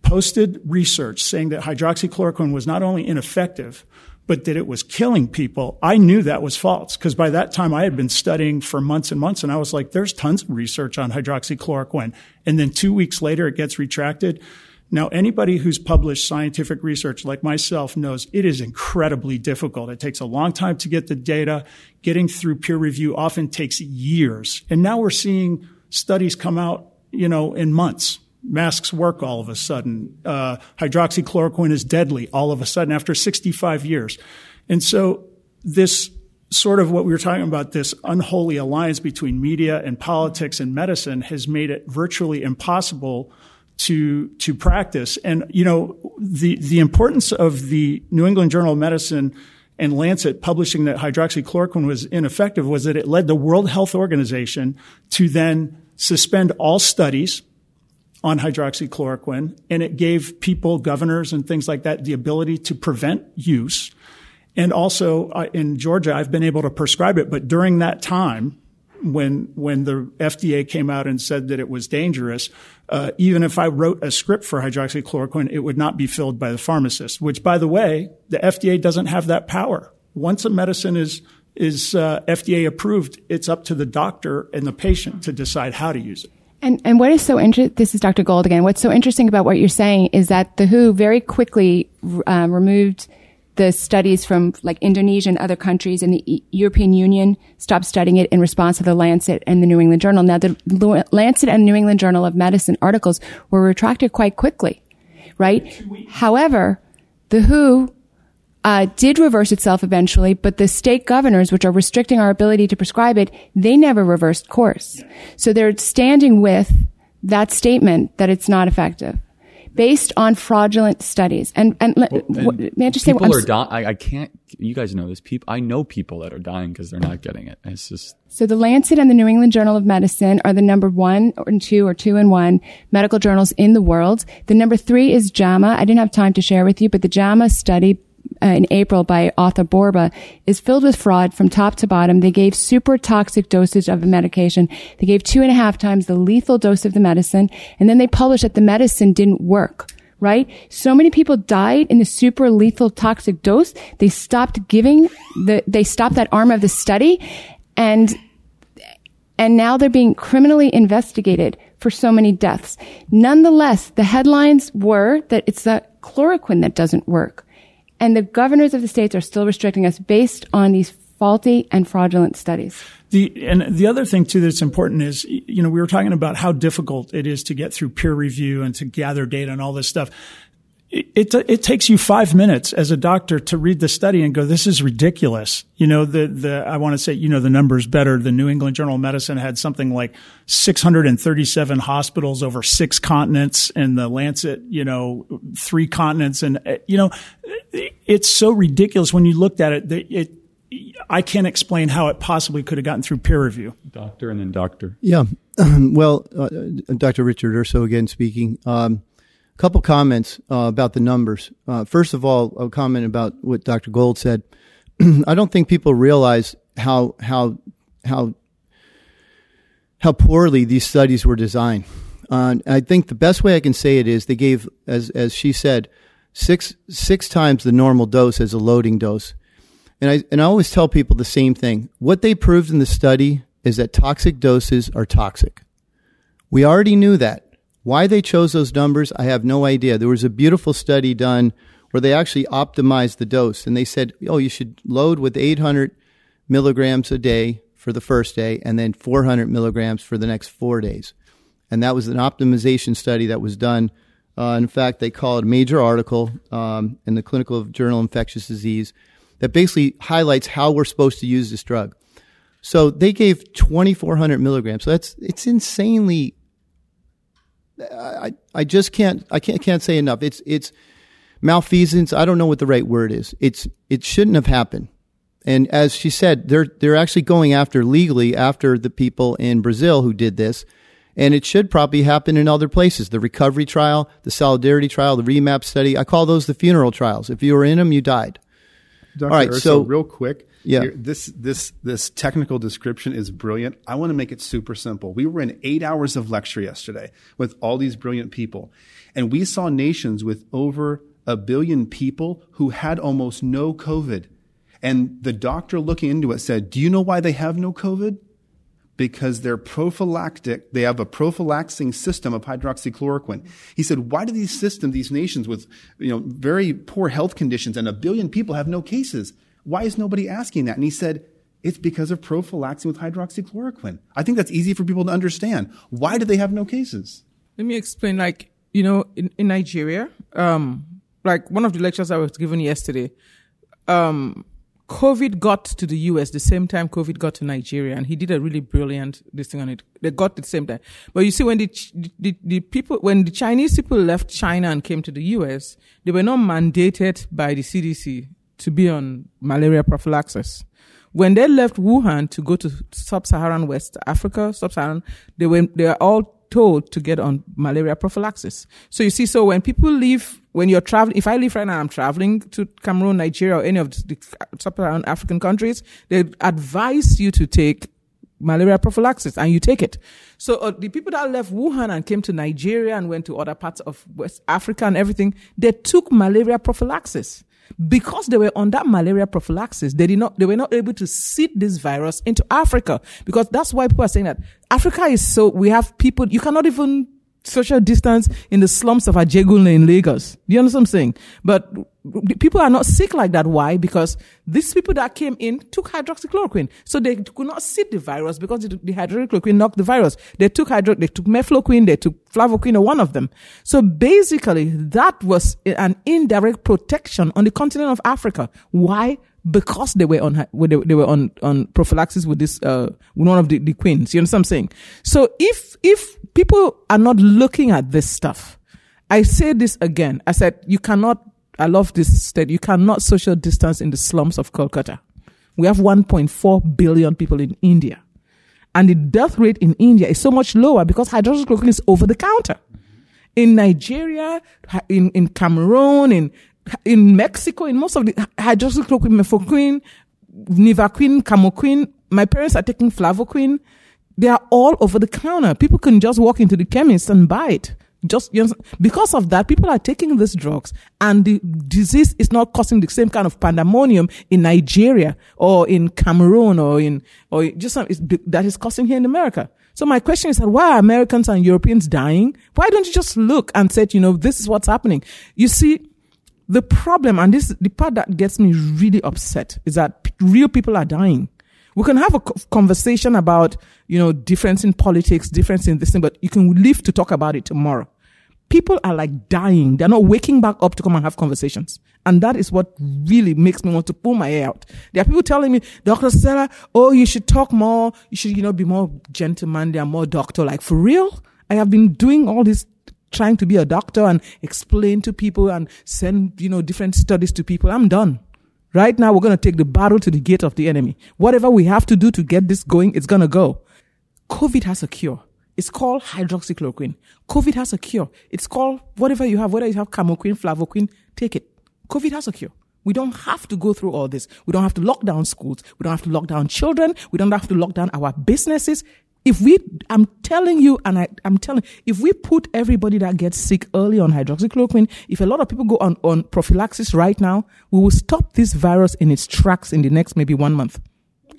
posted research saying that hydroxychloroquine was not only ineffective, but that it was killing people, I knew that was false because by that time I had been studying for months and months and I was like, there's tons of research on hydroxychloroquine. And then two weeks later it gets retracted. Now, anybody who's published scientific research like myself knows it is incredibly difficult. It takes a long time to get the data. Getting through peer review often takes years. And now we're seeing studies come out, you know, in months masks work all of a sudden. Uh, hydroxychloroquine is deadly all of a sudden after 65 years. And so this sort of what we were talking about, this unholy alliance between media and politics and medicine has made it virtually impossible to to practice. And you know, the the importance of the New England Journal of Medicine and Lancet publishing that hydroxychloroquine was ineffective was that it led the World Health Organization to then suspend all studies on hydroxychloroquine, and it gave people, governors and things like that, the ability to prevent use. And also uh, in Georgia, I've been able to prescribe it, but during that time, when when the FDA came out and said that it was dangerous, uh, even if I wrote a script for hydroxychloroquine, it would not be filled by the pharmacist. Which, by the way, the FDA doesn't have that power. Once a medicine is is uh, FDA approved, it's up to the doctor and the patient to decide how to use it. And and what is so interesting? This is Dr. Gold again. What's so interesting about what you're saying is that the WHO very quickly uh, removed the studies from like Indonesia and other countries, and the e- European Union stopped studying it in response to the Lancet and the New England Journal. Now, the Lancet and New England Journal of Medicine articles were retracted quite quickly, right? However, the WHO uh, did reverse itself eventually, but the state governors, which are restricting our ability to prescribe it, they never reversed course. So they're standing with that statement that it's not effective based on fraudulent studies. And, and, well, and may I just say, people are dying. I, I, can't. You guys know this. People, I know people that are dying because they're not getting it. It's just so the Lancet and the New England Journal of Medicine are the number one and two or two and one medical journals in the world. The number three is JAMA. I didn't have time to share with you, but the JAMA study uh, in April by author Borba is filled with fraud from top to bottom. They gave super toxic dosage of the medication. They gave two and a half times the lethal dose of the medicine. And then they published that the medicine didn't work. Right? So many people died in the super lethal toxic dose. They stopped giving the, they stopped that arm of the study and, and now they're being criminally investigated for so many deaths. Nonetheless, the headlines were that it's the chloroquine that doesn't work. And the governors of the states are still restricting us based on these faulty and fraudulent studies. The, and the other thing too that's important is, you know, we were talking about how difficult it is to get through peer review and to gather data and all this stuff it, it, it takes you five minutes as a doctor to read the study and go, this is ridiculous. You know, the, the, I want to say, you know, the numbers better. The New England Journal of Medicine had something like 637 hospitals over six continents and the Lancet, you know, three continents. And, uh, you know, it's so ridiculous when you looked at it. That it I can't explain how it possibly could have gotten through peer review. Doctor and then doctor. Yeah. well, uh, Dr. Richard Urso again speaking. Um, couple comments uh, about the numbers. Uh, first of all, a comment about what Dr. Gold said. I don't think people realize how how how how poorly these studies were designed. Uh, I think the best way I can say it is they gave, as as she said, six six times the normal dose as a loading dose. And I and I always tell people the same thing. What they proved in the study is that toxic doses are toxic. We already knew that. Why they chose those numbers, I have no idea. There was a beautiful study done where they actually optimized the dose and they said, oh, you should load with 800 milligrams a day for the first day and then 400 milligrams for the next four days. And that was an optimization study that was done. Uh, in fact, they call it a major article um, in the Clinical Journal of Infectious Disease that basically highlights how we're supposed to use this drug. So they gave 2,400 milligrams. So that's it's insanely I, I just can't I can't can't say enough. It's it's malfeasance. I don't know what the right word is. It's it shouldn't have happened. And as she said, they're they're actually going after legally after the people in Brazil who did this. And it should probably happen in other places. The recovery trial, the solidarity trial, the remap study. I call those the funeral trials. If you were in them, you died. Dr. All right, so real quick, yeah. This this this technical description is brilliant. I want to make it super simple. We were in 8 hours of lecture yesterday with all these brilliant people, and we saw nations with over a billion people who had almost no COVID. And the doctor looking into it said, "Do you know why they have no COVID?" because they're prophylactic. They have a prophylaxing system of hydroxychloroquine. He said, why do these systems, these nations with, you know, very poor health conditions and a billion people have no cases? Why is nobody asking that? And he said, it's because of prophylaxis with hydroxychloroquine. I think that's easy for people to understand. Why do they have no cases? Let me explain. Like, you know, in, in Nigeria, um, like one of the lectures I was given yesterday, um, COVID got to the US the same time COVID got to Nigeria, and he did a really brilliant this thing on it. They got the same time. But you see, when the, the, the people, when the Chinese people left China and came to the US, they were not mandated by the CDC to be on malaria prophylaxis. When they left Wuhan to go to sub-Saharan West Africa, sub-Saharan, they were, they are all told to get on malaria prophylaxis. So you see, so when people leave, when you're traveling, if I leave right now, I'm traveling to Cameroon, Nigeria, or any of the sub-Saharan African countries, they advise you to take malaria prophylaxis and you take it. So uh, the people that left Wuhan and came to Nigeria and went to other parts of West Africa and everything, they took malaria prophylaxis because they were on that malaria prophylaxis, they did not, they were not able to seed this virus into Africa. Because that's why people are saying that Africa is so, we have people, you cannot even social distance in the slums of Ajegunle in Lagos. Do you understand what I'm saying? But people are not sick like that. Why? Because these people that came in took hydroxychloroquine. So they could not see the virus because the, the hydroxychloroquine knocked the virus. They took hydro, they took mefloquine, they took flavoquine or one of them. So basically that was an indirect protection on the continent of Africa. Why? Because they were on, they were on, on prophylaxis with this, uh, one of the, the queens. You understand what I'm saying? So if, if people are not looking at this stuff, I say this again. I said, you cannot I love this state. You cannot social distance in the slums of Kolkata. We have 1.4 billion people in India. And the death rate in India is so much lower because hydroxychloroquine is over the counter. In Nigeria, in, in Cameroon, in, in Mexico, in most of the hydroxychloroquine, mefloquine, nivaquine, camoquine, my parents are taking flavoquine. They are all over the counter. People can just walk into the chemist and buy it. Just you know, because of that, people are taking these drugs, and the disease is not causing the same kind of pandemonium in Nigeria or in Cameroon or in or just some, that is causing here in America. So my question is that why are Americans and Europeans dying? Why don't you just look and say, you know, this is what's happening? You see, the problem, and this the part that gets me really upset, is that real people are dying. We can have a conversation about, you know, difference in politics, difference in this thing, but you can live to talk about it tomorrow. People are like dying. They're not waking back up to come and have conversations. And that is what really makes me want to pull my hair out. There are people telling me, Dr. Stella, oh, you should talk more. You should, you know, be more gentleman. They are more doctor. Like for real? I have been doing all this trying to be a doctor and explain to people and send, you know, different studies to people. I'm done. Right now, we're going to take the battle to the gate of the enemy. Whatever we have to do to get this going, it's going to go. COVID has a cure. It's called hydroxychloroquine. COVID has a cure. It's called whatever you have, whether you have camoquine, flavoquine, take it. COVID has a cure. We don't have to go through all this. We don't have to lock down schools. We don't have to lock down children. We don't have to lock down our businesses. If we, I'm telling you, and I, I'm telling, if we put everybody that gets sick early on hydroxychloroquine, if a lot of people go on, on prophylaxis right now, we will stop this virus in its tracks in the next maybe one month.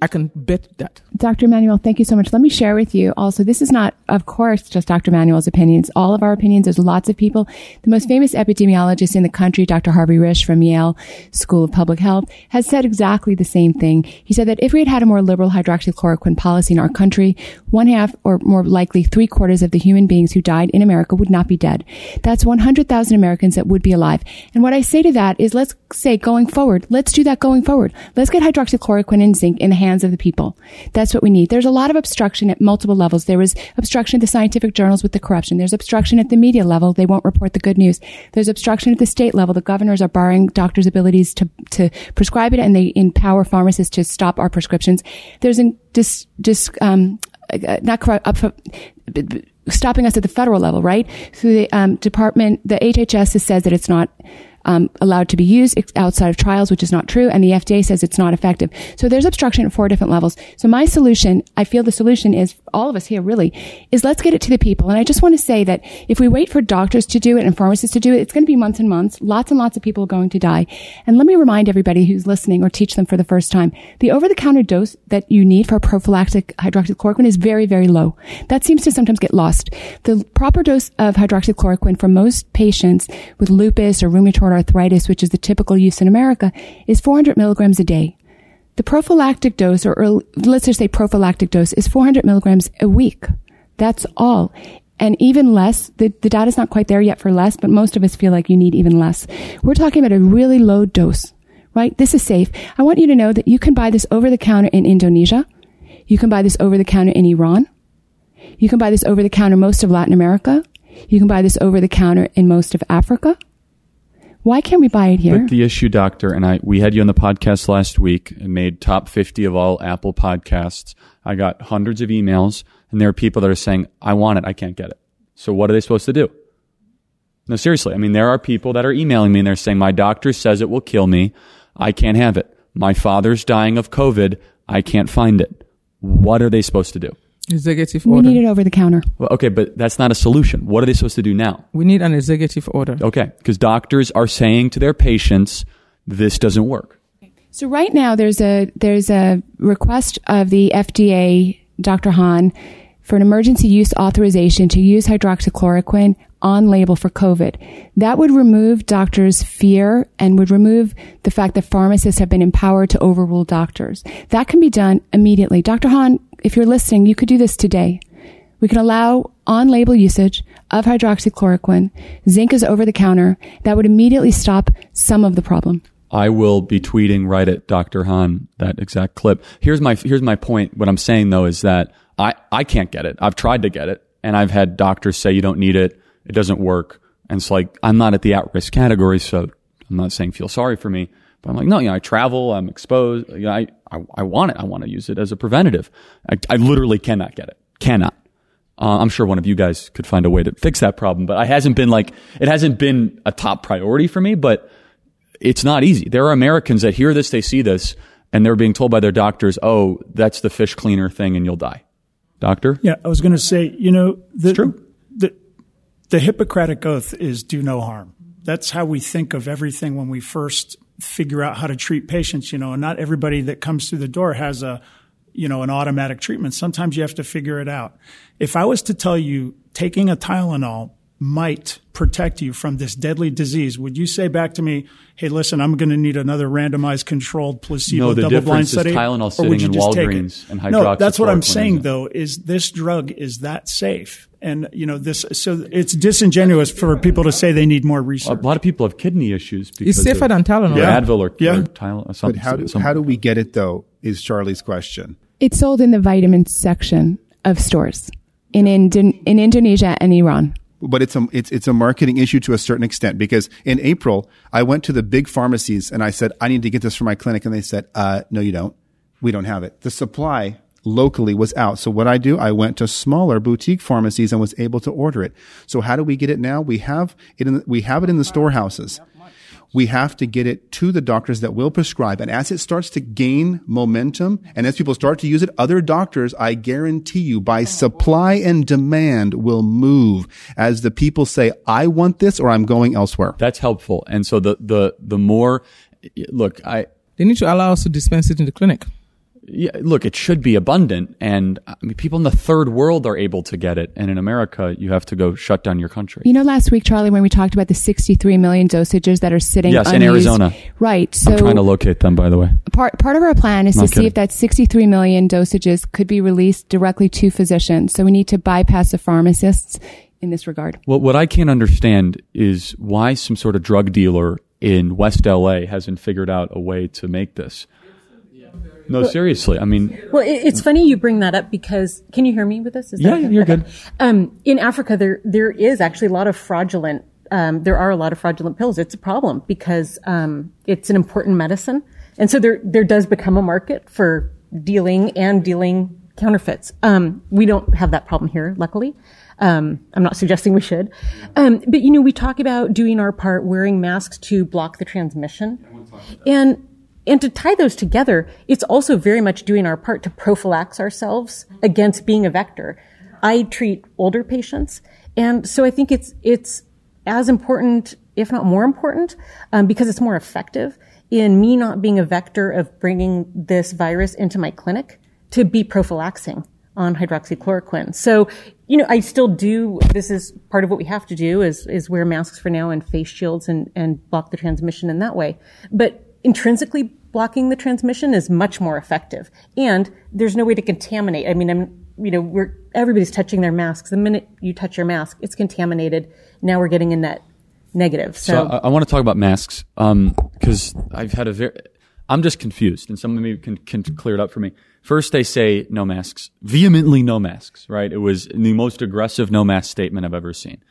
I can bet that. Dr. Immanuel, thank you so much. Let me share with you also, this is not, of course, just Dr. Immanuel's opinions. All of our opinions, there's lots of people. The most famous epidemiologist in the country, Dr. Harvey Risch from Yale School of Public Health, has said exactly the same thing. He said that if we had had a more liberal hydroxychloroquine policy in our country, one half or more likely three quarters of the human beings who died in America would not be dead. That's 100,000 Americans that would be alive. And what I say to that is let's say going forward, let's do that going forward. Let's get hydroxychloroquine and zinc in the hands hands of the people. That's what we need. There's a lot of obstruction at multiple levels. There was obstruction at the scientific journals with the corruption. There's obstruction at the media level. They won't report the good news. There's obstruction at the state level. The governors are barring doctors' abilities to, to prescribe it and they empower pharmacists to stop our prescriptions. There's in, dis, dis, um, not corrupt, up, stopping us at the federal level, right? So the um, department, the HHS says that it's not um, allowed to be used outside of trials, which is not true, and the FDA says it's not effective. So there's obstruction at four different levels. So my solution, I feel the solution is all of us here really, is let's get it to the people. And I just want to say that if we wait for doctors to do it and pharmacists to do it, it's going to be months and months. Lots and lots of people are going to die. And let me remind everybody who's listening or teach them for the first time, the over-the-counter dose that you need for prophylactic hydroxychloroquine is very, very low. That seems to sometimes get lost. The proper dose of hydroxychloroquine for most patients with lupus or rheumatoid arthritis, which is the typical use in America, is 400 milligrams a day. The prophylactic dose, or, or let's just say prophylactic dose, is 400 milligrams a week. That's all. And even less, the, the data's not quite there yet for less, but most of us feel like you need even less. We're talking about a really low dose, right? This is safe. I want you to know that you can buy this over the counter in Indonesia. You can buy this over the counter in Iran. You can buy this over the counter most of Latin America. You can buy this over the counter in most of Africa. Why can't we buy it here? But the issue, doctor, and I, we had you on the podcast last week and made top 50 of all Apple podcasts. I got hundreds of emails and there are people that are saying, I want it. I can't get it. So what are they supposed to do? No, seriously. I mean, there are people that are emailing me and they're saying, my doctor says it will kill me. I can't have it. My father's dying of COVID. I can't find it. What are they supposed to do? Executive we need it over the counter. Well, okay, but that's not a solution. What are they supposed to do now? We need an executive order. Okay, because doctors are saying to their patients, this doesn't work. So right now there's a there's a request of the FDA, Dr. Hahn, for an emergency use authorization to use hydroxychloroquine on label for COVID. That would remove doctors' fear and would remove the fact that pharmacists have been empowered to overrule doctors. That can be done immediately. Dr. Hahn, if you're listening, you could do this today. We can allow on label usage of hydroxychloroquine. Zinc is over the counter. That would immediately stop some of the problem. I will be tweeting right at Dr. Hahn that exact clip. Here's my here's my point. What I'm saying though is that I, I can't get it. I've tried to get it and I've had doctors say you don't need it. It doesn't work. And it's like I'm not at the at risk category, so I'm not saying feel sorry for me. But I'm like, no, you know, I travel, I'm exposed. You know, I, I, I want it. I want to use it as a preventative. I, I literally cannot get it. Cannot. Uh, I'm sure one of you guys could find a way to fix that problem, but it hasn't been like, it hasn't been a top priority for me, but it's not easy. There are Americans that hear this, they see this, and they're being told by their doctors, oh, that's the fish cleaner thing and you'll die. Doctor? Yeah, I was going to say, you know, the, the, the Hippocratic Oath is do no harm. That's how we think of everything when we first figure out how to treat patients, you know, and not everybody that comes through the door has a, you know, an automatic treatment. Sometimes you have to figure it out. If I was to tell you taking a Tylenol might protect you from this deadly disease, would you say back to me, "Hey, listen, I'm going to need another randomized, controlled, placebo, no, the double-blind difference study"? is Tylenol sitting in Walgreens it? and No, that's what I'm saying isn't. though. Is this drug is that safe? And you know this, so it's disingenuous for people to say they need more research. A lot of people have kidney issues because It's safer of than Tylenol. Yeah. Yeah. Advil or, Yeah. or Tylenol. Or something, But how do, some- how do we get it though? Is Charlie's question. It's sold in the vitamins section of stores in, Indon- in Indonesia and Iran. But it's a it's it's a marketing issue to a certain extent because in April I went to the big pharmacies and I said I need to get this for my clinic. And they said uh, no you don't. We don't have it. The supply locally was out. So what I do I went to smaller boutique pharmacies and was able to order it. So how do we get it now? We have it in we have it in the storehouses we have to get it to the doctors that will prescribe. And as it starts to gain momentum and as people start to use it, other doctors, I guarantee you, by supply and demand will move as the people say, I want this or I'm going elsewhere. That's helpful. And so the, the, the more, look, I, They need to allow us to dispense it in the clinic. Yeah, look, it should be abundant. And I mean, people in the third world are able to get it. And in America, you have to go shut down your country. You know, last week, Charlie, when we talked about the 63 million dosages that are sitting Yes, in Arizona. Right. So I'm trying to locate them, by the way. part part of our plan is to see if that 63 million dosages could be released directly to physicians. So we need to bypass the pharmacists in this regard. Well, what I can't understand is why some sort of drug dealer in West LA hasn't figured out a way to make this. No, seriously. I mean, Well, it, it's funny you bring that up because can you hear me with this? Is Yeah, that you're okay. good. Um, in Africa, there there is actually a lot of fraudulent. Um, there are a lot of fraudulent pills. It's a problem because um, it's an important medicine, and so there there does become a market for dealing and dealing counterfeits. Um, we don't have that problem here, luckily. Um, I'm not suggesting we should, um, but you know, we talk about doing our part, wearing masks to block the transmission, and and to tie those together, it's also very much doing our part to prophylax ourselves against being a vector. I treat older patients, and so I think it's it's as important, if not more important, um, because it's more effective in me not being a vector of bringing this virus into my clinic to be prophylaxing on hydroxychloroquine. So, you know, I still do, this is part of what we have to do is, is wear masks for now and face shields and, and block the transmission in that way. But intrinsically blocking the transmission is much more effective. And there's no way to contaminate. I mean, I'm, you know, we're, everybody's touching their masks. The minute you touch your mask, it's contaminated. Now we're getting a net negative. So So, I, I want to talk about masks um, because I've had a very. I'm just confused, and maybe can, can clear it up for me. First, they say no masks, vehemently no masks. Right? It was the most aggressive no mask statement I've ever seen.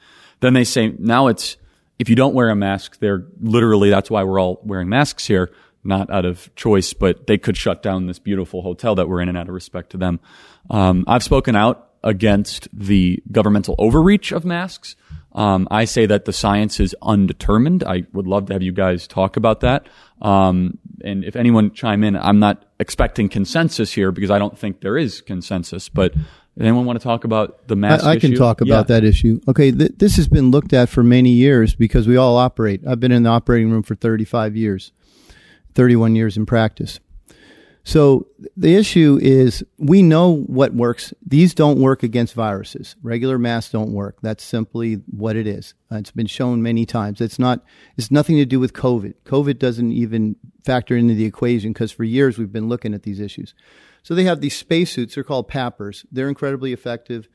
Then they say now it's if you don't wear a mask, they're literally that's why we're all wearing masks here, not out of choice, but they could shut down this beautiful hotel that we're in, and out of respect to them. Um, I've spoken out against the governmental overreach of masks. Um, I say that the science is undetermined. I would love to have you guys talk about that. Um, and if anyone chime in, I'm not expecting consensus here because I don't think there is consensus. But does anyone want to talk about the mask I, I can talk about Yeah. that issue. Okay, th- this has been looked at for many years because we all operate. I've been in the operating room for 35 years, 31 years in practice. So the issue is we know what works. These don't work against viruses. Regular masks don't work. That's simply what it is. Uh, it's been shown many times. It's not, it's nothing to do with COVID. COVID doesn't even factor into the equation because for years we've been looking at these issues. So they have these spacesuits. They're called PAPRs. They're incredibly effective.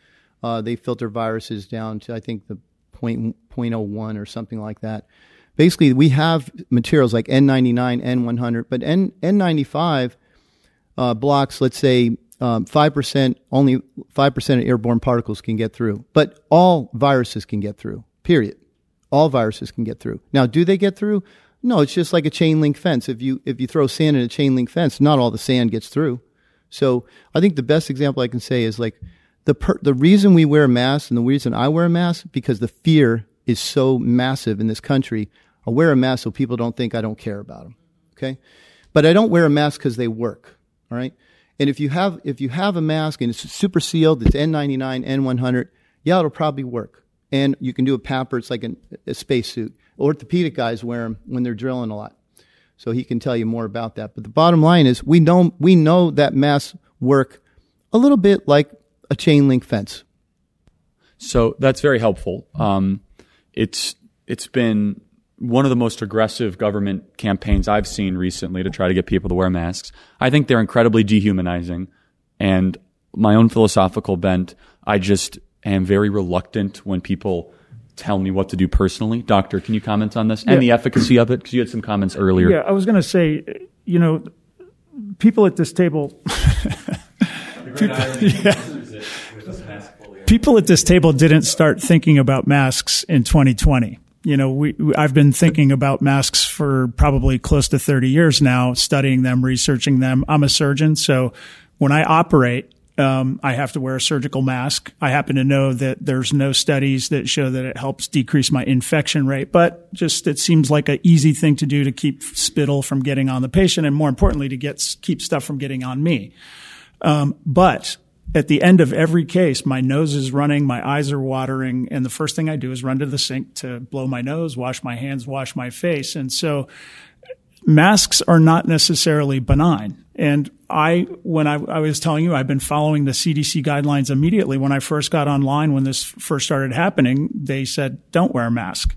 Uh, they filter viruses down to, I think, the point, 0.01 or something like that. Basically, we have materials like N99, N100, but N, N95 uh, blocks, let's say, um, 5%, only 5% of airborne particles can get through. But all viruses can get through, period. All viruses can get through. Now, do they get through? No, it's just like a chain link fence. If you, if you throw sand in a chain link fence, not all the sand gets through. So I think the best example I can say is like the, per, the reason we wear masks and the reason I wear a mask, because the fear is so massive in this country. I wear a mask so people don't think I don't care about them. Okay. But I don't wear a mask because they work. All right. And if you have if you have a mask and it's super sealed, it's N99, N100, yeah, it'll probably work. And you can do a PAPR. It's like an, a spacesuit. Orthopedic guys wear them when they're drilling a lot, so he can tell you more about that. But the bottom line is, we know we know that masks work a little bit like a chain link fence. So that's very helpful. Um, it's it's been one of the most aggressive government campaigns I've seen recently to try to get people to wear masks. I think they're incredibly dehumanizing. And my own philosophical bent, I just am very reluctant when people tell me what to do personally. Doctor, can you comment on this yeah. and the efficacy of it? Because you had some comments earlier. Yeah, I was going to say, you know, people at this table. people, yeah. People at this table didn't start thinking about masks in 2020 you know, we, I've been thinking about masks for probably close to 30 years now, studying them, researching them. I'm a surgeon, so when I operate, um, I have to wear a surgical mask. I happen to know that there's no studies that show that it helps decrease my infection rate, but just it seems like an easy thing to do to keep spittle from getting on the patient, and more importantly, to get keep stuff from getting on me. Um, but at the end of every case, my nose is running, my eyes are watering, and the first thing I do is run to the sink to blow my nose, wash my hands, wash my face. And so masks are not necessarily benign. And I, when I, I, was telling you, I've been following the CDC guidelines immediately. When I first got online, when this first started happening, they said, don't wear a mask.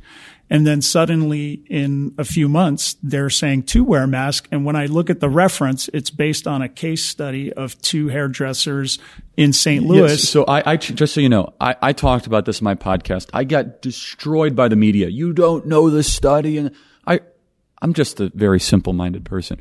And then suddenly in a few months, they're saying to wear a mask. And when I look at the reference, it's based on a case study of two hairdressers in St. Louis. Yes, so I, I, just so you know, I, I talked about this in my podcast. I got destroyed by the media. You don't know the study. And I, I'm just a very simple minded person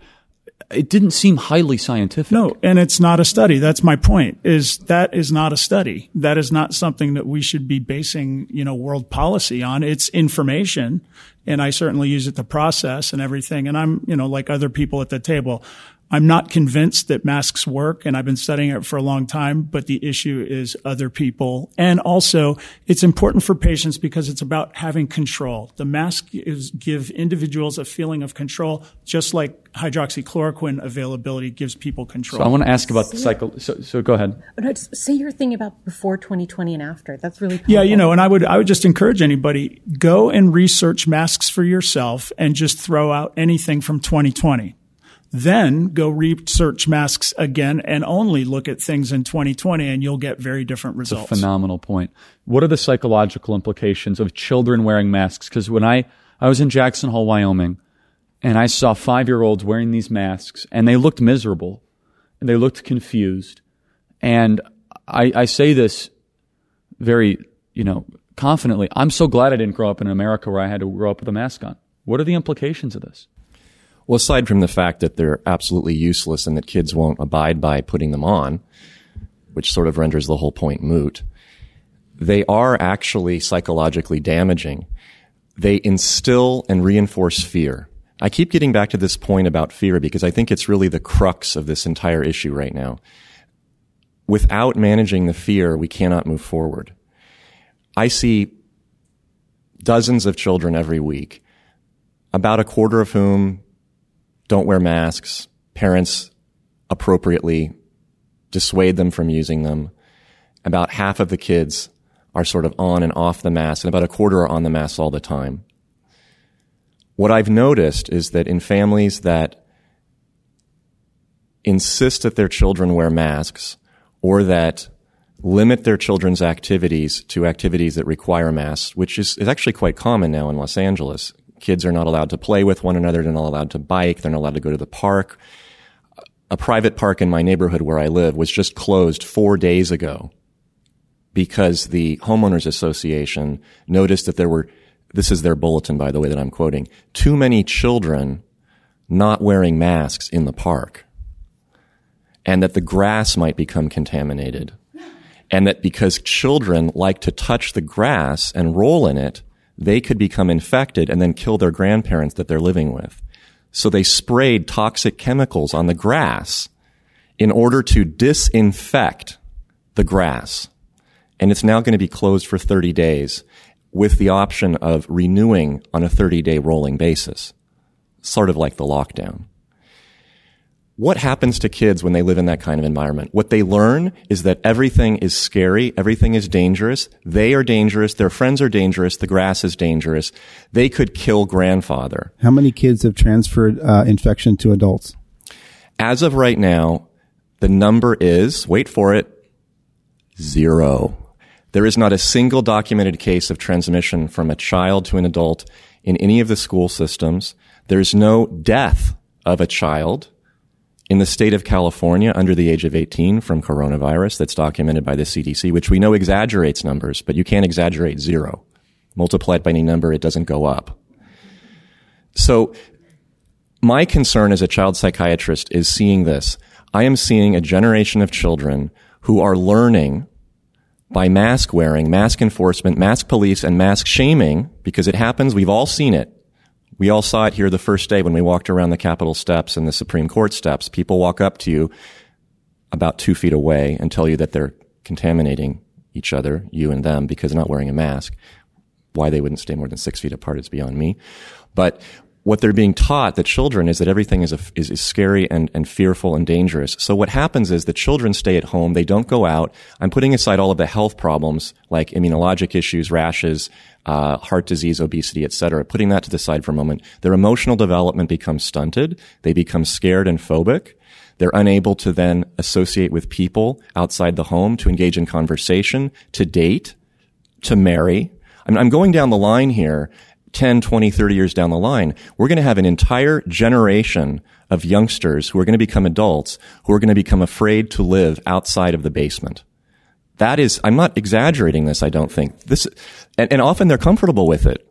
it didn't seem highly scientific. No, and it's not a study. That's my point. Is that is not a study. That is not something that we should be basing, you know, world policy on. It's information, and I certainly use it to process and everything. And I'm, you know, like other people at the table, I'm not convinced that masks work, and I've been studying it for a long time, but the issue is other people. And also, it's important for patients because it's about having control. The mask is give individuals a feeling of control, just like hydroxychloroquine availability gives people control. So I want to ask about the cycle. So, so go ahead. Oh, no, say your thing about before 2020 and after. That's really powerful. Yeah, you know, and I would I would just encourage anybody go and research masks for yourself and just throw out anything from 2020 then go research masks again and only look at things in 2020 and you'll get very different results. It's a phenomenal point. What are the psychological implications of children wearing masks? Because when I, I was in Jackson Hole, Wyoming, and I saw five year olds wearing these masks and they looked miserable and they looked confused. And I, I say this very, you know, confidently. I'm so glad I didn't grow up in America where I had to grow up with a mask on. What are the implications of this? Well, aside from the fact that they're absolutely useless and that kids won't abide by putting them on, which sort of renders the whole point moot, they are actually psychologically damaging. They instill and reinforce fear. I keep getting back to this point about fear because I think it's really the crux of this entire issue right now. Without managing the fear, we cannot move forward. I see dozens of children every week, about a quarter of whom don't wear masks. Parents appropriately dissuade them from using them. About half of the kids are sort of on and off the mask, and about a quarter are on the mask all the time. What I've noticed is that in families that insist that their children wear masks or that limit their children's activities to activities that require masks, which is, is actually quite common now in Los Angeles. Kids are not allowed to play with one another. They're not allowed to bike. They're not allowed to go to the park. A private park in my neighborhood where I live was just closed four days ago because the homeowners association noticed that there were, this is their bulletin, by the way, that I'm quoting, too many children not wearing masks in the park and that the grass might become contaminated and that because children like to touch the grass and roll in it, they could become infected and then kill their grandparents that they're living with. So they sprayed toxic chemicals on the grass in order to disinfect the grass. And it's now going to be closed for 30 days with the option of renewing on a 30 day rolling basis. Sort of like the lockdown. What happens to kids when they live in that kind of environment? What they learn is that everything is scary, everything is dangerous, they are dangerous, their friends are dangerous, the grass is dangerous. They could kill grandfather. How many kids have transferred uh, infection to adults? As of right now, the number is, wait for it, zero. There is not a single documented case of transmission from a child to an adult in any of the school systems. There's no death of a child in the state of California under the age of 18 from coronavirus that's documented by the CDC, which we know exaggerates numbers, but you can't exaggerate zero. Multiply it by any number, it doesn't go up. So my concern as a child psychiatrist is seeing this. I am seeing a generation of children who are learning by mask wearing, mask enforcement, mask police, and mask shaming, because it happens, we've all seen it. We all saw it here the first day when we walked around the Capitol steps and the Supreme Court steps. People walk up to you about two feet away and tell you that they're contaminating each other, you and them, because they're not wearing a mask. Why they wouldn't stay more than six feet apart is beyond me. But what they're being taught, the children, is that everything is, a, is, is, scary and, and fearful and dangerous. So what happens is the children stay at home. They don't go out. I'm putting aside all of the health problems like immunologic issues, rashes, uh, heart disease, obesity, etc. Putting that to the side for a moment. Their emotional development becomes stunted. They become scared and phobic. They're unable to then associate with people outside the home, to engage in conversation, to date, to marry. I'm, I'm going down the line here 10, 20, 30 years down the line, we're going to have an entire generation of youngsters who are going to become adults who are going to become afraid to live outside of the basement. That is, I'm not exaggerating this, I don't think. This, and, and often they're comfortable with it.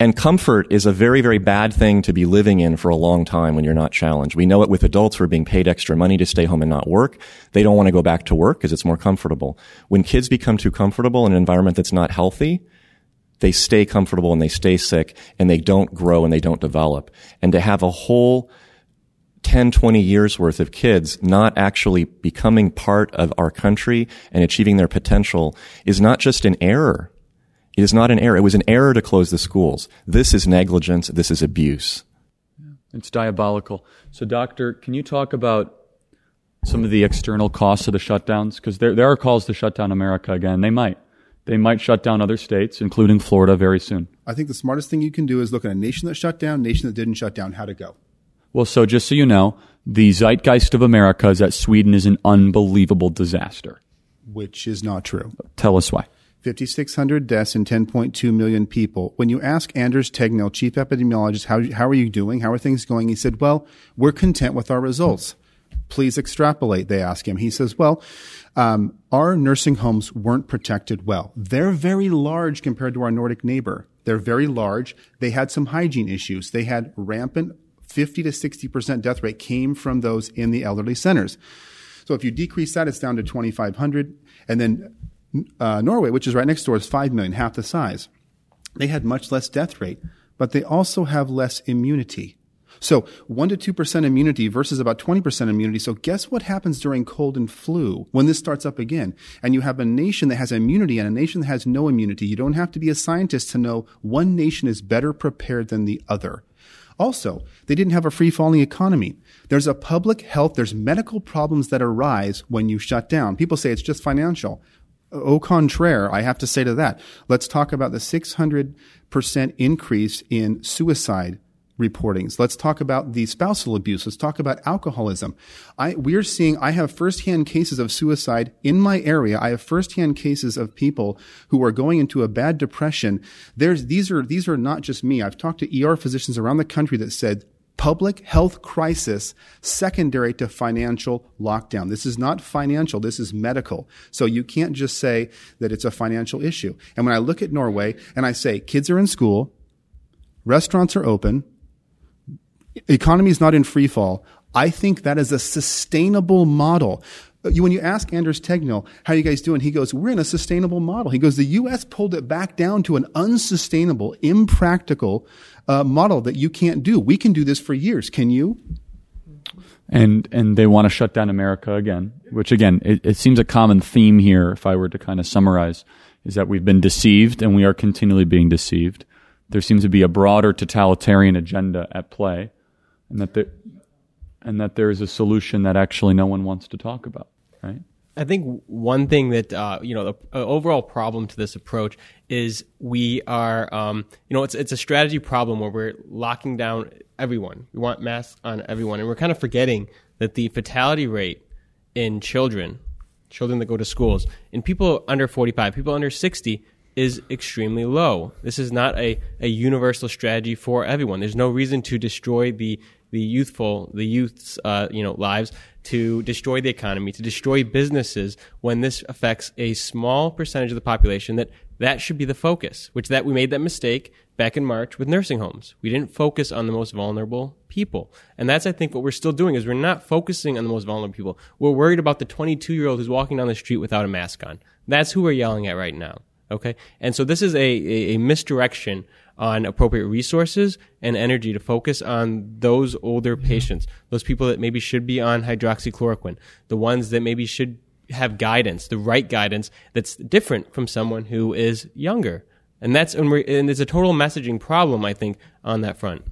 And comfort is a very, very bad thing to be living in for a long time when you're not challenged. We know it with adults who are being paid extra money to stay home and not work. They don't want to go back to work because it's more comfortable. When kids become too comfortable in an environment that's not healthy, they stay comfortable and they stay sick and they don't grow and they don't develop. And to have a whole 10, 20 years worth of kids not actually becoming part of our country and achieving their potential is not just an error. It is not an error. It was an error to close the schools. This is negligence. This is abuse. It's diabolical. So, doctor, can you talk about some of the external costs of the shutdowns? Because there, there are calls to shut down America again. They might. They might shut down other states, including Florida, very soon. I think the smartest thing you can do is look at a nation that shut down, nation that didn't shut down, how to go. Well, so just so you know, the zeitgeist of America is that Sweden is an unbelievable disaster. Which is not true. Tell us why. 5,600 deaths and 10.2 million people. When you ask Anders Tegnell, chief epidemiologist, how, how are you doing? How are things going? He said, well, we're content with our results. Please extrapolate, they ask him. He says, well, um, our nursing homes weren't protected well. They're very large compared to our Nordic neighbor. They're very large. They had some hygiene issues. They had rampant 50 to 60% death rate came from those in the elderly centers. So if you decrease that, it's down to 2,500. And then uh, Norway, which is right next door, is 5 million, half the size. They had much less death rate, but they also have less immunity. So 1 to 2% immunity versus about 20% immunity. So guess what happens during cold and flu when this starts up again? And you have a nation that has immunity and a nation that has no immunity. You don't have to be a scientist to know one nation is better prepared than the other. Also, they didn't have a free falling economy. There's a public health, there's medical problems that arise when you shut down. People say it's just financial. Au contraire, I have to say to that. Let's talk about the 600% increase in suicide reportings. Let's talk about the spousal abuse. Let's talk about alcoholism. I, we're seeing, I have firsthand cases of suicide in my area. I have firsthand cases of people who are going into a bad depression. There's, these are, these are not just me. I've talked to ER physicians around the country that said public health crisis secondary to financial lockdown. This is not financial, this is medical. So you can't just say that it's a financial issue. And when I look at Norway and I say kids are in school, restaurants are open, economy is not in free fall, I think that is a sustainable model. When you ask Anders Tegnell, how are you guys doing? He goes, we're in a sustainable model. He goes, the U.S. pulled it back down to an unsustainable, impractical uh, model that you can't do. We can do this for years. Can you? And and they want to shut down America again, which again, it, it seems a common theme here. If I were to kind of summarize, is that we've been deceived and we are continually being deceived. There seems to be a broader totalitarian agenda at play, and that there, and that there is a solution that actually no one wants to talk about. Right. I think one thing that uh, you know the uh, overall problem to this approach is we are um, you know it's it's a strategy problem where we're locking down everyone. We want masks on everyone, and we're kind of forgetting that the fatality rate in children, children that go to schools, in people under forty five, people under sixty, is extremely low. This is not a, a universal strategy for everyone. There's no reason to destroy the the youthful, the youth's, uh, you know, lives to destroy the economy, to destroy businesses when this affects a small percentage of the population that that should be the focus, which that we made that mistake back in March with nursing homes. We didn't focus on the most vulnerable people. And that's, I think, what we're still doing is we're not focusing on the most vulnerable people. We're worried about the 22 year old who's walking down the street without a mask on. That's who we're yelling at right now. Okay. And so this is a, a, a misdirection on appropriate resources and energy to focus on those older mm-hmm. patients, those people that maybe should be on hydroxychloroquine, the ones that maybe should have guidance, the right guidance that's different from someone who is younger. And that's, and, and there's a total messaging problem, I think, on that front.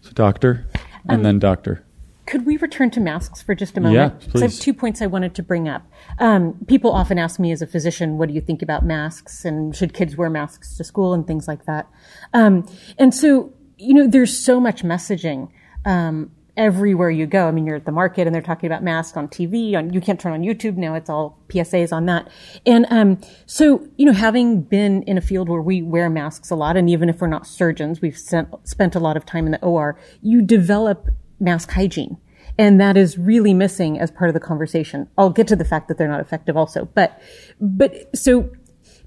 So, doctor, and um, then doctor. Could we return to masks for just a moment? Yeah, please. I have two points I wanted to bring up. Um, people often ask me as a physician, what do you think about masks and should kids wear masks to school and things like that? Um, and so, you know, there's so much messaging. Um, everywhere you go. I mean, you're at the market and they're talking about masks on TV. On you can't turn on YouTube now; it's all PSAs on that. And um, so, you know, having been in a field where we wear masks a lot, and even if we're not surgeons, we've sent, spent a lot of time in the OR. You develop mask hygiene. And that is really missing as part of the conversation. I'll get to the fact that they're not effective also. But, but so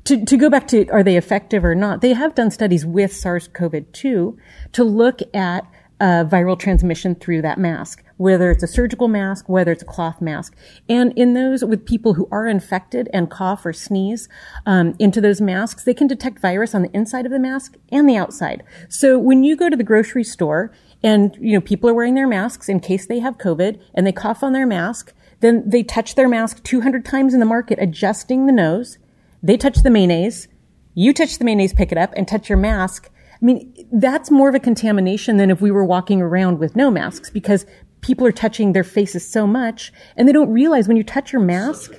to, to go back to are they effective or not, they have done studies with SARS-CoV-2 to look at uh, viral transmission through that mask, whether it's a surgical mask, whether it's a cloth mask. And in those with people who are infected and cough or sneeze um, into those masks, they can detect virus on the inside of the mask and the outside. So when you go to the grocery store and, you know, people are wearing their masks in case they have COVID and they cough on their mask. Then they touch their mask 200 times in the market, adjusting the nose. They touch the mayonnaise. You touch the mayonnaise, pick it up and touch your mask. I mean, that's more of a contamination than if we were walking around with no masks because people are touching their faces so much and they don't realize when you touch your mask.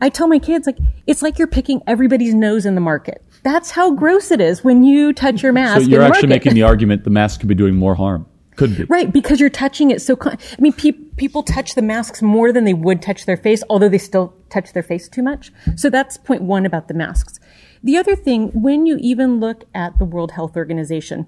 I tell my kids, like, it's like you're picking everybody's nose in the market. That's how gross it is when you touch your mask. So you're actually making the argument the mask could be doing more harm. Could be. Right, because you're touching it so, con- I mean, pe- people touch the masks more than they would touch their face, although they still touch their face too much. So that's point one about the masks. The other thing, when you even look at the World Health Organization,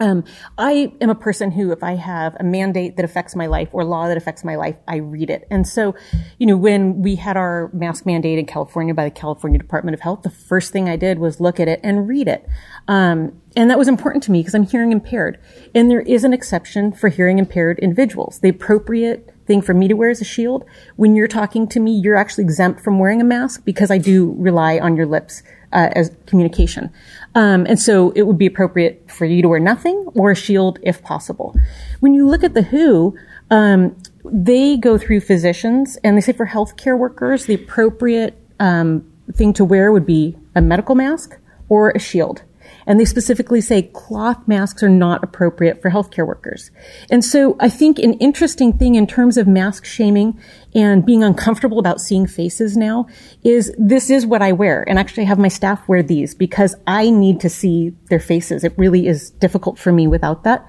um, I am a person who, if I have a mandate that affects my life or law that affects my life, I read it. And so, you know, when we had our mask mandate in California by the California Department of Health, the first thing I did was look at it and read it. Um, and that was important to me because I'm hearing impaired. And there is an exception for hearing impaired individuals. The appropriate thing for me to wear is a shield. When you're talking to me, you're actually exempt from wearing a mask because I do rely on your lips uh, as communication. Um, and so it would be appropriate for you to wear nothing or a shield if possible. When you look at the WHO, um, they go through physicians and they say for healthcare workers, the appropriate um, thing to wear would be a medical mask or a shield. And they specifically say cloth masks are not appropriate for healthcare workers. And so I think an interesting thing in terms of mask shaming and being uncomfortable about seeing faces now is this is what I wear. And actually I have my staff wear these because I need to see their faces. It really is difficult for me without that.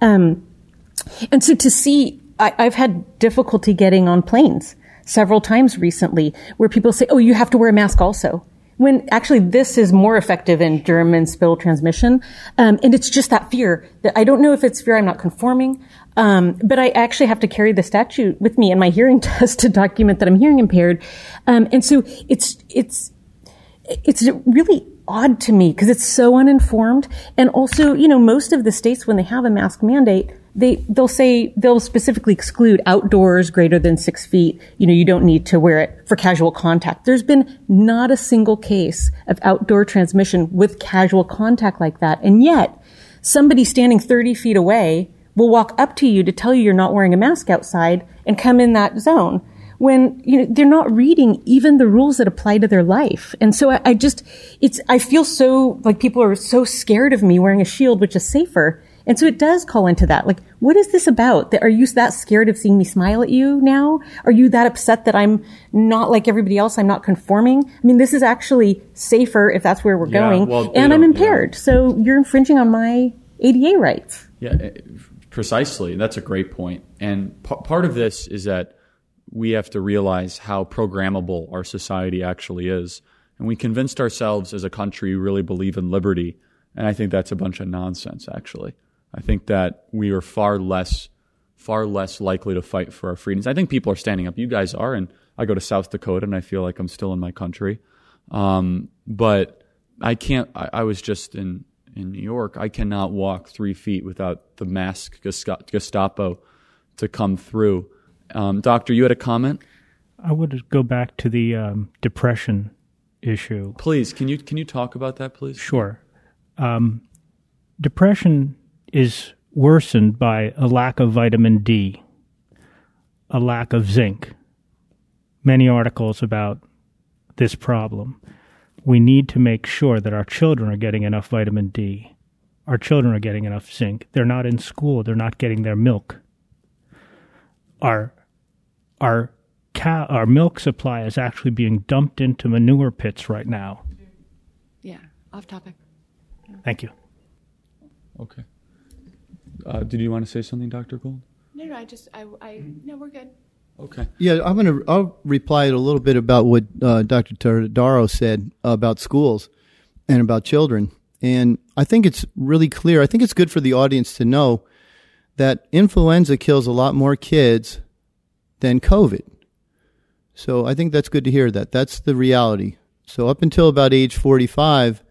Um, and so to see, I, I've had difficulty getting on planes several times recently where people say, oh, you have to wear a mask also. When actually this is more effective in germ and spill transmission. Um, and it's just that fear that I don't know if it's fear I'm not conforming. Um, but I actually have to carry the statute with me in my hearing test to document that I'm hearing impaired. Um, and so it's, it's, it's really odd to me because it's so uninformed. And also, you know, most of the states, when they have a mask mandate, they they'll say they'll specifically exclude outdoors greater than six feet. You know, you don't need to wear it for casual contact. There's been not a single case of outdoor transmission with casual contact like that, and yet somebody standing 30 feet away will walk up to you to tell you you're not wearing a mask outside and come in that zone when you know they're not reading even the rules that apply to their life. And so I, I, just it's I feel so like people are so scared of me wearing a shield, which is safer. And so it does call into that. Like, what is this about? Are you that scared of seeing me smile at you now? Are you that upset that I'm not like everybody else? I'm not conforming? I mean, this is actually safer if that's where we're yeah, going. Well, and I'm impaired. Yeah. So you're infringing on my ADA rights. Yeah, eh, precisely. That's a great point. And p- part of this is that we have to realize how programmable our society actually is. And we convinced ourselves as a country we really believe in liberty. And I think that's a bunch of nonsense, actually. I think that we are far less far less likely to fight for our freedoms. I think people are standing up. You guys are, and I go to South Dakota and I feel like I'm still in my country. Um, but I can't. I, I, was just in in New York. I cannot walk three feet without the mask Gestapo to come through. Um, doctor, you had a comment. I would go back to the um, depression issue. Please, can you can you talk about that, please? Sure. Um, depression is worsened by a lack of vitamin D, a lack of zinc. Many articles about this problem. We need to make sure that our children are getting enough vitamin D. Our children are getting enough zinc. They're not in school, they're not getting their milk. Our our cow, our milk supply is actually being dumped into manure pits right now. Yeah, off topic. Thank you. Okay. Uh, did you want to say something, Dr. Gold? No, no, I just, I, I, no, we're good. Okay. Yeah, I'm gonna. I'll reply a little bit about what uh, Dr. Todaro said about schools and about children, and I think it's really clear. I think it's good for the audience to know that influenza kills a lot more kids than COVID. So I think that's good to hear that. That's the reality. So up until about age 45,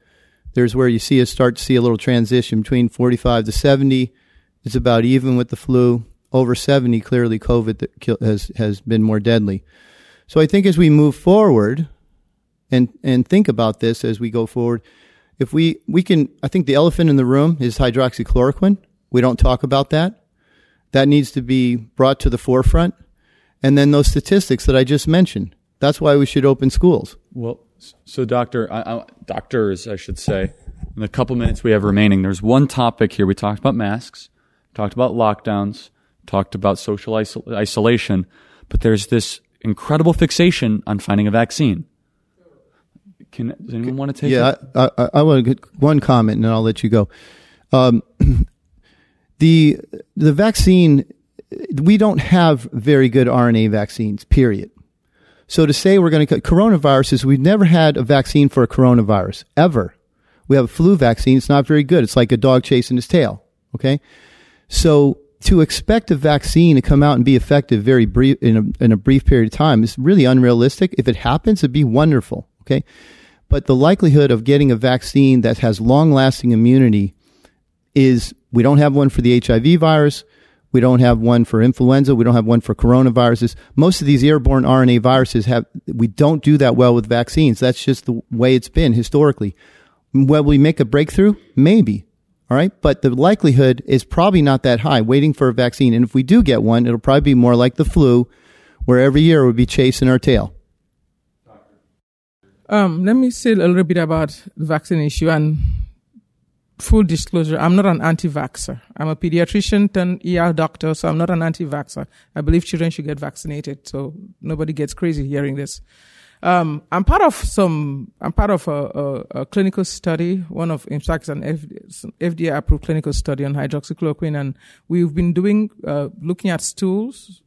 there's where you see us start to see a little transition between 45 to 70 it's about even with the flu. Over 70, clearly COVID has, has been more deadly. So I think as we move forward and, and think about this as we go forward, if we, we can, I think the elephant in the room is hydroxychloroquine. We don't talk about that. That needs to be brought to the forefront. And then those statistics that I just mentioned. That's why we should open schools. Well, so doctor, I, I, doctors, I should say, in the couple minutes we have remaining, there's one topic here. We talked about masks talked about lockdowns, talked about social isol- isolation, but there's this incredible fixation on finding a vaccine. Can does anyone want to take? It? Yeah, I, I, I, want to get one comment, and then I'll let you go. Um, the the vaccine, we don't have very good RNA vaccines. Period. So to say we're going to coronaviruses, we've never had a vaccine for a coronavirus ever. We have a flu vaccine. It's not very good. It's like a dog chasing his tail. Okay. So to expect a vaccine to come out and be effective very brief in a, in a brief period of time is really unrealistic. If it happens, it'd be wonderful. Okay. But the likelihood of getting a vaccine that has long lasting immunity is we don't have one for the HIV virus. We don't have one for influenza. We don't have one for coronaviruses. Most of these airborne RNA viruses have, we don't do that well with vaccines. That's just the way it's been historically. Will we make a breakthrough? Maybe. All right. But the likelihood is probably not that high waiting for a vaccine. And if we do get one, it'll probably be more like the flu, where every year we'll be chasing our tail. Um, let me say a little bit about the vaccine issue. And full disclosure, I'm not an anti-vaxxer. I'm a pediatrician turned ER doctor, so I'm not an anti-vaxxer. I believe children should get vaccinated, so nobody gets crazy hearing this. Um, I'm part of some. I'm part of a, a, a clinical study. One of, in fact, an FDA approved clinical study on hydroxychloroquine, and we've been doing uh, looking at stools,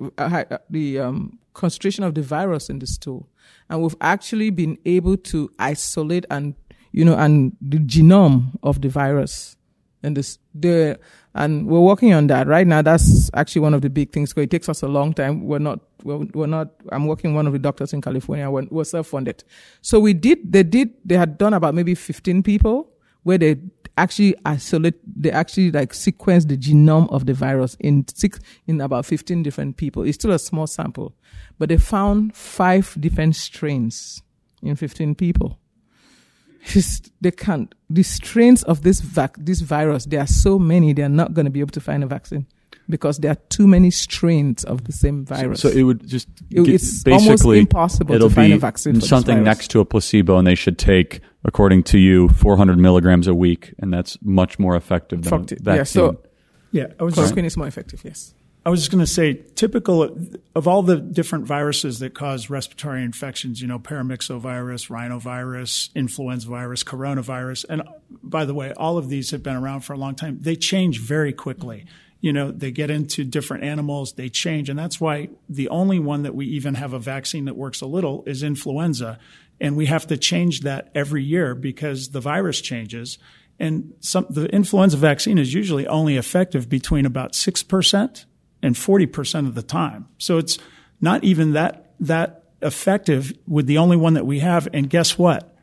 uh, uh, the um, concentration of the virus in the stool, and we've actually been able to isolate and you know and the genome of the virus and this the and we're working on that right now. That's actually one of the big things. Because it takes us a long time. We're not. We're, we're not. I'm working one of the doctors in California. We're, we're self-funded. So we did. They did. They had done about maybe 15 people where they actually isolate. They actually like sequence the genome of the virus in six in about 15 different people. It's still a small sample, but they found five different strains in 15 people they can't. The strains of this vac- this virus, there are so many, they are not going to be able to find a vaccine because there are too many strains of the same virus. So, so it would just it, it's basically impossible it'll to find be a vaccine. something next to a placebo, and they should take, according to you, 400 milligrams a week, and that's much more effective than Effective. a vaccine. Yeah, so Yeah, I was just chloroquine is more effective. Yes. I was just going to say, typical of all the different viruses that cause respiratory infections, you know, paramyxovirus, rhinovirus, influenza virus, coronavirus, and by the way, all of these have been around for a long time. They change very quickly. You know, they get into different animals, they change, and that's why the only one that we even have a vaccine that works a little is influenza. And we have to change that every year because the virus changes. And some, the influenza vaccine is usually only effective between about 6% and 40% of the time. So it's not even that, that effective with the only one that we have. And guess what?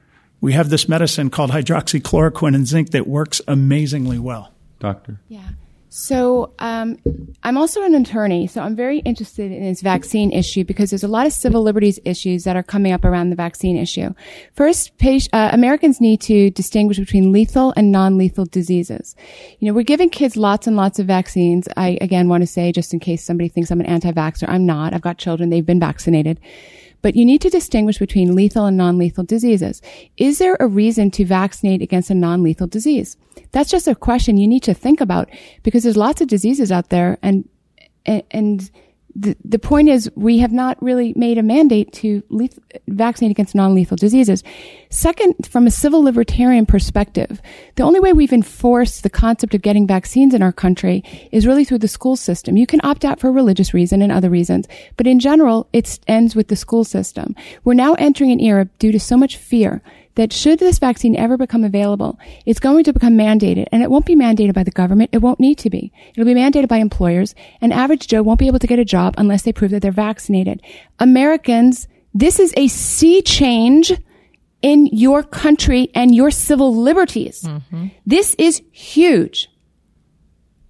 We have this medicine called hydroxychloroquine and zinc that works amazingly well. Doctor. Yeah. So um, I'm also an attorney, so I'm very interested in this vaccine issue because there's a lot of civil liberties issues that are coming up around the vaccine issue. First, uh, Americans need to distinguish between lethal and non-lethal diseases. You know, we're giving kids lots and lots of vaccines. I again want to say, just in case somebody thinks I'm an anti-vaxxer, I'm not. I've got children; they've been vaccinated. But you need to distinguish between lethal and non-lethal diseases. Is there a reason to vaccinate against a non-lethal disease? That's just a question you need to think about because there's lots of diseases out there and, and, and the, the point is we have not really made a mandate to leth- vaccinate against non-lethal diseases. Second, from a civil libertarian perspective, the only way we've enforced the concept of getting vaccines in our country is really through the school system. You can opt out for religious reason and other reasons, but in general, it ends with the school system. We're now entering an era due to so much fear that should this vaccine ever become available, it's going to become mandated and it won't be mandated by the government. It won't need to be. It'll be mandated by employers and average Joe won't be able to get a job unless they prove that they're vaccinated. Americans, this is a sea change in your country and your civil liberties. Mm-hmm. This is huge.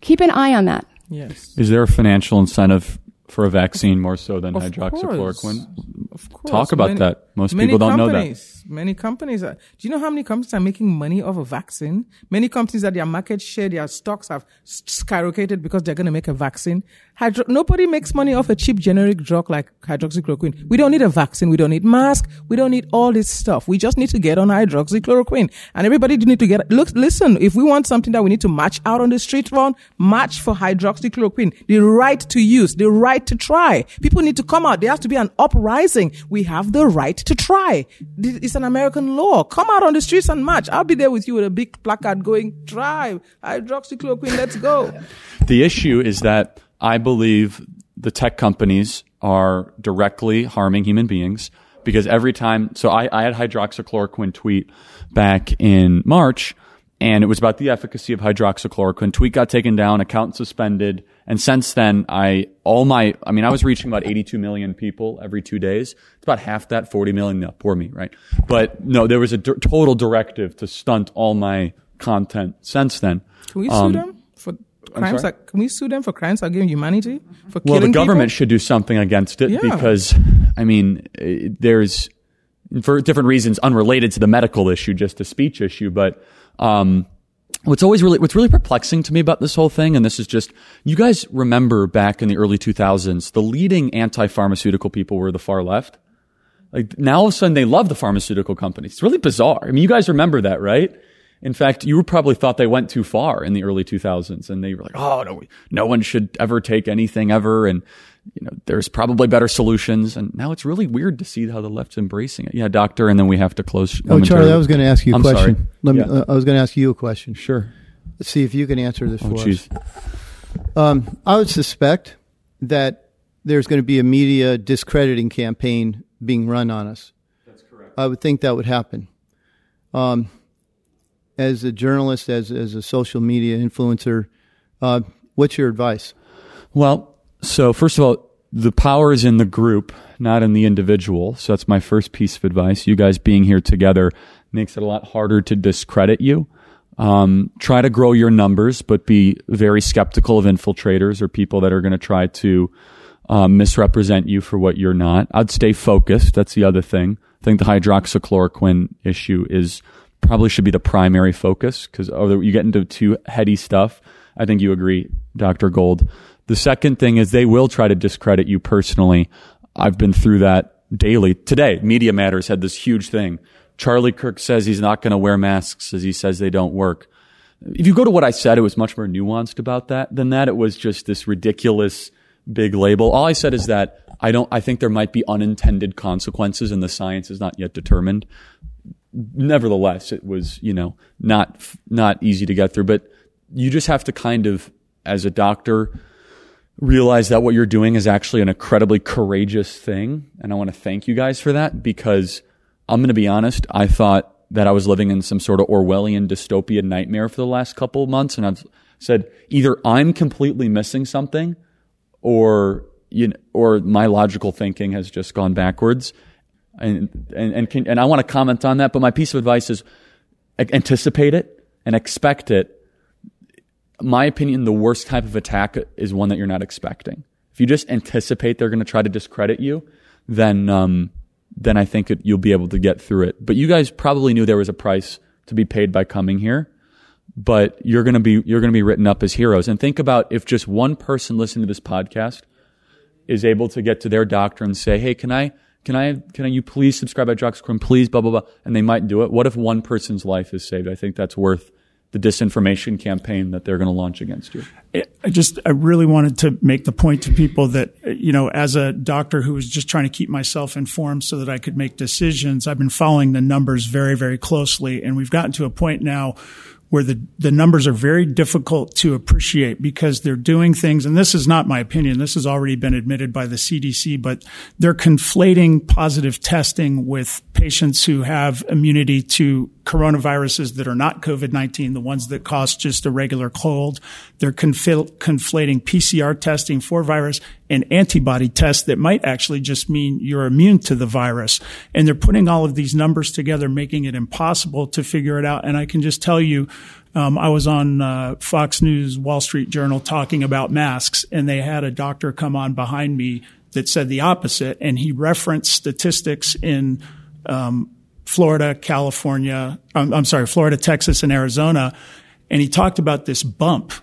Keep an eye on that. Yes. Is there a financial incentive for a vaccine more so than Of hydroxychloroquine? course. Of course. Talk about Many- that. Most people don't know that. Many companies are, do you know how many companies are making money off a vaccine? Many companies that their market share, their stocks have skyrocketed because they're going to make a vaccine. Hydro- nobody makes money off a cheap generic drug like hydroxychloroquine. We don't need a vaccine. We don't need mask. We don't need all this stuff. We just need to get on hydroxychloroquine. And everybody do need to get, look, listen, if we want something that we need to march out on the street on, march for hydroxychloroquine. The right to use, the right to try. People need to come out. There has to be an uprising. We have the right to try. This is an American law. Come out on the streets and march. I'll be there with you with a big placard going, try hydroxychloroquine. Let's go. The issue is that I believe the tech companies are directly harming human beings because every time, so I, I had hydroxychloroquine tweet back in March and it was about the efficacy of hydroxychloroquine. Tweet got taken down, account suspended. And since then, I, all my, I mean, I was reaching about 82 million people every two days. It's about half that, 40 million. No, poor me, right? But no, there was a d- total directive to stunt all my content since then. Can we sue Um, them for crimes? can we sue them for crimes against humanity? For well, the government people? should do something against it Yeah. because, I mean, eh, there's for different reasons unrelated to the medical issue, just a speech issue. But um, what's always really what's really perplexing to me about this whole thing, and this is just you guys remember back in the early 2000s, the leading anti-pharmaceutical people were the far left. Like now, all of a sudden, they love the pharmaceutical companies. It's really bizarre. I mean, you guys remember that, right? In fact, you probably thought they went too far in the early 2000s and they were like, oh, no, no one should ever take anything ever. And, you know, there's probably better solutions. And now it's really weird to see how the left's embracing it. Yeah, doctor. And then we have to close. Oh, Charlie, I was going to ask you a I'm question. sorry. Let me, Yeah. uh, I was going to ask you a question. Sure. Let's see if you can answer this Oh, for jeez. us. Um, I would suspect that there's going to be a media discrediting campaign being run on us. That's correct. I would think that would happen. Um, as a journalist, as as a social media influencer, uh, what's your advice? Well, so first of all, the power is in the group, not in the individual. So that's my first piece of advice. You guys being here together makes it a lot harder to discredit you. Um, try to grow your numbers, but be very skeptical of infiltrators or people that are going to try to um, misrepresent you for what you're not. I'd stay focused. That's the other thing. I think the hydroxychloroquine issue is probably should be the primary focus because you get into too heady stuff. I think you agree, Dr. Gold. The second thing is they will try to discredit you personally. I've been through that daily. Today, Media Matters had this huge thing. Charlie Kirk says he's not going to wear masks as he says they don't work. If you go to what I said, it was much more nuanced about that than that. It was just this ridiculous big label. All I said is that I don't, I think there might be unintended consequences and the science is not yet determined. Nevertheless, it was, you know, not, not easy to get through, but you just have to kind of, as a doctor, realize that what you're doing is actually an incredibly courageous thing. And I want to thank you guys for that because I'm going to be honest. I thought that I was living in some sort of Orwellian dystopian nightmare for the last couple of months. And I've said either I'm completely missing something or, you know, or my logical thinking has just gone backwards. And, and, and, can, and I want to comment on that. But my piece of advice is anticipate it and expect it my opinion, the worst type of attack is one that you're not expecting. If you just anticipate they're going to try to discredit you, then um, then I think it, you'll be able to get through it. But you guys probably knew there was a price to be paid by coming here, but you're going to be you're going to be written up as heroes. And think about if just one person listening to this podcast is able to get to their doctor and say, "Hey, can I?" Can I, can I, you please subscribe by Hydroxychloroquine, please, blah, blah, blah. And they might do it. What if one person's life is saved? I think that's worth the disinformation campaign that they're going to launch against you. I just, I really wanted to make the point to people that, you know, as a doctor who was just trying to keep myself informed so that I could make decisions, I've been following the numbers very, very closely. And we've gotten to a point now where the, the numbers are very difficult to appreciate because they're doing things, and this is not my opinion, this has already been admitted by the CDC, but they're conflating positive testing with patients who have immunity to coronaviruses that are not COVID-19, the ones that cause just a regular cold. They're confl- conflating PCR testing for virus and antibody tests that might actually just mean you're immune to the virus. And they're putting all of these numbers together, making it impossible to figure it out. And I can just tell you, um, I was on uh, Fox News, Wall Street Journal talking about masks, and they had a doctor come on behind me that said the opposite, and he referenced statistics in um, Florida, California, I'm, I'm sorry, Florida, Texas, and Arizona, and he talked about this bump,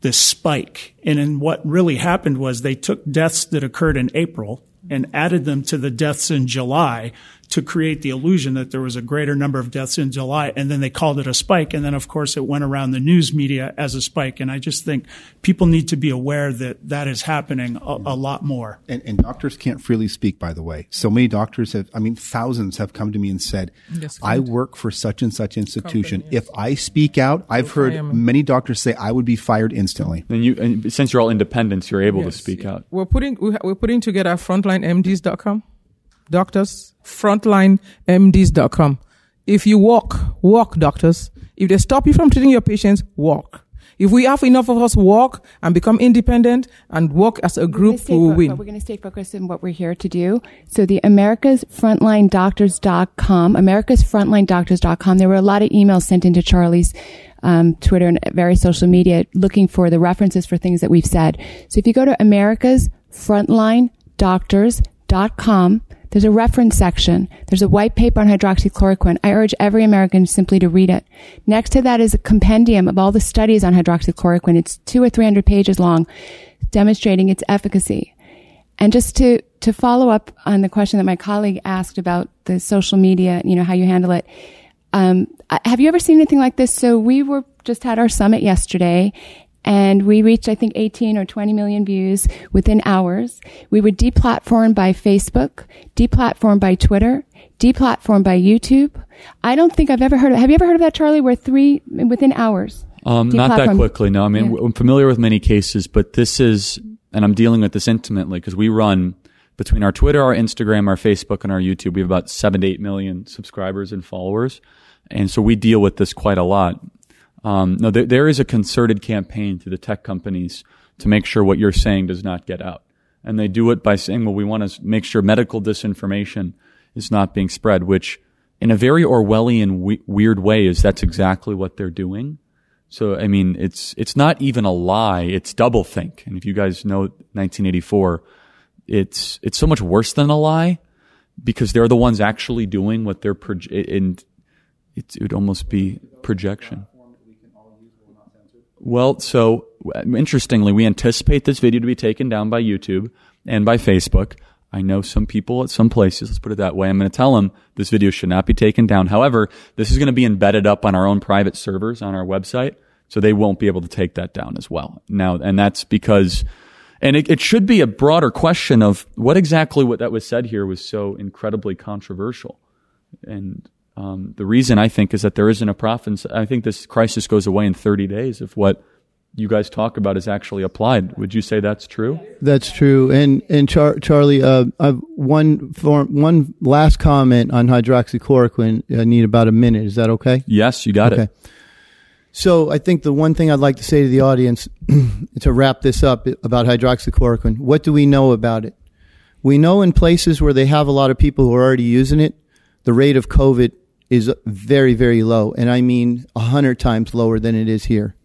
this spike. And then what really happened was they took deaths that occurred in April and added them to the deaths in July to create the illusion that there was a greater number of deaths in July. And then they called it a spike. And then, of course, it went around the news media as a spike. And I just think people need to be aware that that is happening a, a lot more. And, and doctors can't freely speak, by the way. So many doctors have, I mean, thousands have come to me and said, Yes, I work for such and such institution. If I speak out, I've heard many doctors say I would be fired instantly. And you, and since you're all independents, you're able Yes, to speak out. We're putting, we're putting together frontlinemds.com, doctors frontlinemds.com. If you walk, walk, doctors. If they stop you from treating your patients, walk. If we have enough of us walk and become independent and work as a group, we will win. we're going to stay focused on what we're here to do. So the America's Frontline Doctors.com, America's Frontline Doctors.com. There were a lot of emails sent into Charlie's um, Twitter and various social media looking for the references for things that we've said. So if you go to America's Frontline Doctors.com, there's a reference section. There's a white paper on hydroxychloroquine. I urge every American simply to read it. Next to that is a compendium of all the studies on hydroxychloroquine. It's two or three hundred pages long, demonstrating its efficacy. And just to, to follow up on the question that my colleague asked about the social media, you know, how you handle it. Um, have you ever seen anything like this? So we were just had our summit yesterday and we reached, I think, 18 or 20 million views within hours. We were deplatformed by Facebook, deplatformed by Twitter, deplatformed by YouTube. I don't think I've ever heard of, have you ever heard of that, Charlie? We're three within hours. Um, not that quickly. No, I mean, yeah. I'm familiar with many cases, but this is, and I'm dealing with this intimately because we run between our Twitter, our Instagram, our Facebook, and our YouTube. We have about seven to eight million subscribers and followers. And so we deal with this quite a lot. Um, no, there, there is a concerted campaign through the tech companies to make sure what you're saying does not get out. And they do it by saying, well, we want to make sure medical disinformation is not being spread, which in a very Orwellian we- weird way is that's exactly what they're doing. So, I mean, it's, it's not even a lie. It's doublethink. And if you guys know 1984, it's, it's so much worse than a lie because they're the ones actually doing what they're, proje- and it would almost be projection. Well, so uh, interestingly, we anticipate this video to be taken down by YouTube and by Facebook. I know some people at some places, let's put it that way. I'm going to tell them this video should not be taken down. However, this is going to be embedded up on our own private servers on our website, so they won't be able to take that down as well. Now, and that's because, and it, it should be a broader question of what exactly what that was said here was so incredibly controversial. And um, the reason I think is that there isn't a profit. I think this crisis goes away in 30 days if what you guys talk about is actually applied. Would you say that's true? That's true. And and Char- Charlie, uh, I've one form, one last comment on hydroxychloroquine. I need about a minute. Is that okay? Yes, you got okay. it. So I think the one thing I'd like to say to the audience to wrap this up about hydroxychloroquine. What do we know about it? We know in places where they have a lot of people who are already using it, the rate of COVID is very, very low. And I mean a hundred times lower than it is here.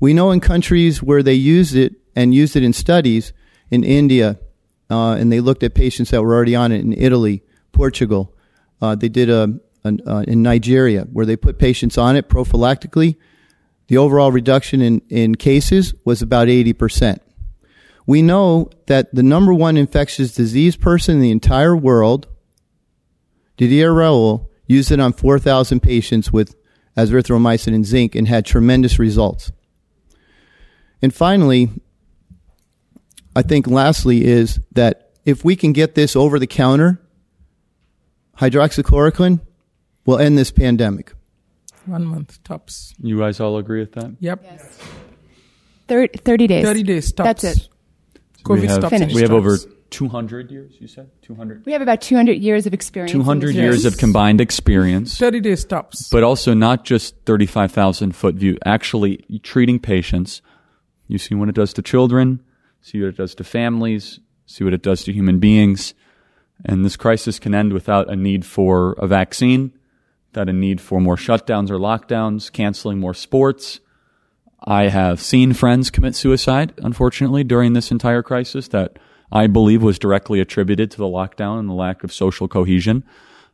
We know in countries where they used it and used it in studies in India, uh, and they looked at patients that were already on it in Italy, Portugal. Uh, they did a, a uh, in Nigeria where they put patients on it prophylactically. The overall reduction in, in cases was about 80%. We know that the number one infectious disease person in the entire world, Didier Raoult, used it on 4,000 patients with azithromycin and zinc and had tremendous results. And finally, I think lastly is that if we can get this over the counter, hydroxychloroquine will end this pandemic. One month tops. You guys all agree with that? Yep. Yes. 30, 30 days. 30 days tops. That's it. COVID we have, stops. We have over 200 years, you said? 200? We have about 200 years of experience. 200 years of combined experience. 30 days stops. But also not just 35,000 foot view, actually treating patients. You see what it does to children, see what it does to families, see what it does to human beings. And this crisis can end without a need for a vaccine, without a need for more shutdowns or lockdowns, canceling more sports. I have seen friends commit suicide, unfortunately, during this entire crisis that I believe was directly attributed to the lockdown and the lack of social cohesion.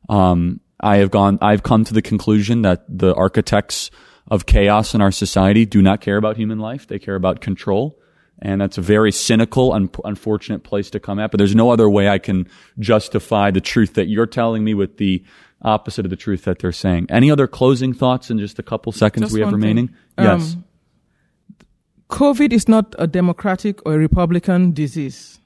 Um, I have gone, I've come to the conclusion that the architects of chaos in our society do not care about human life. They care about control. And that's a very cynical and unfortunate place to come at. But there's no other way I can justify the truth that you're telling me with the opposite of the truth that they're saying. Any other closing thoughts in just a couple seconds just we have remaining? Um, yes. COVID is not a Democratic or a Republican disease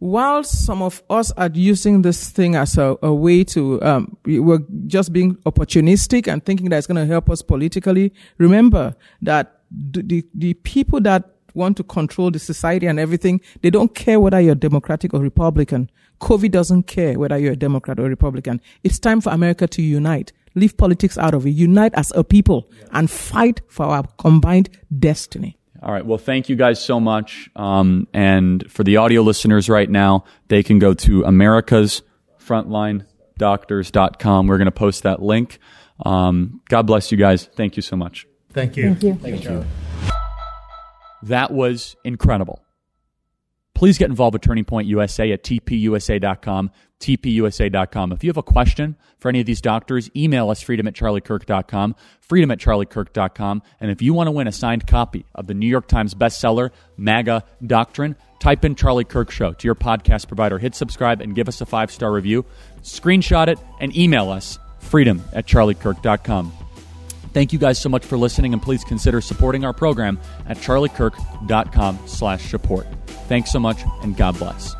while some of us are using this thing as a, a way to, um, we're just being opportunistic and thinking that it's going to help us politically, remember that the, the, the people that want to control the society and everything, they don't care whether you're Democratic or Republican. COVID doesn't care whether you're a Democrat or Republican. It's time for America to unite. Leave politics out of it. Unite as a people and fight for our combined destiny. All right. Well, thank you guys so much. Um, and for the audio listeners right now, they can go to americasfrontlinedoctors.com. We're going to post that link. Um, God bless you guys. Thank you so much. Thank you. Thank you. Thank you. That was incredible. Please get involved with Turning Point USA at tpusa.com, tpusa.com. If you have a question for any of these doctors, email us freedom at charliekirk.com, freedom at charliekirk.com. And if you want to win a signed copy of the New York Times bestseller, MAGA Doctrine, type in Charlie Kirk Show to your podcast provider, hit subscribe, and give us a five star review. Screenshot it and email us freedom at charliekirk.com. Thank you guys so much for listening, and please consider supporting our program at charliekirk.com slash support. Thanks so much, and God bless.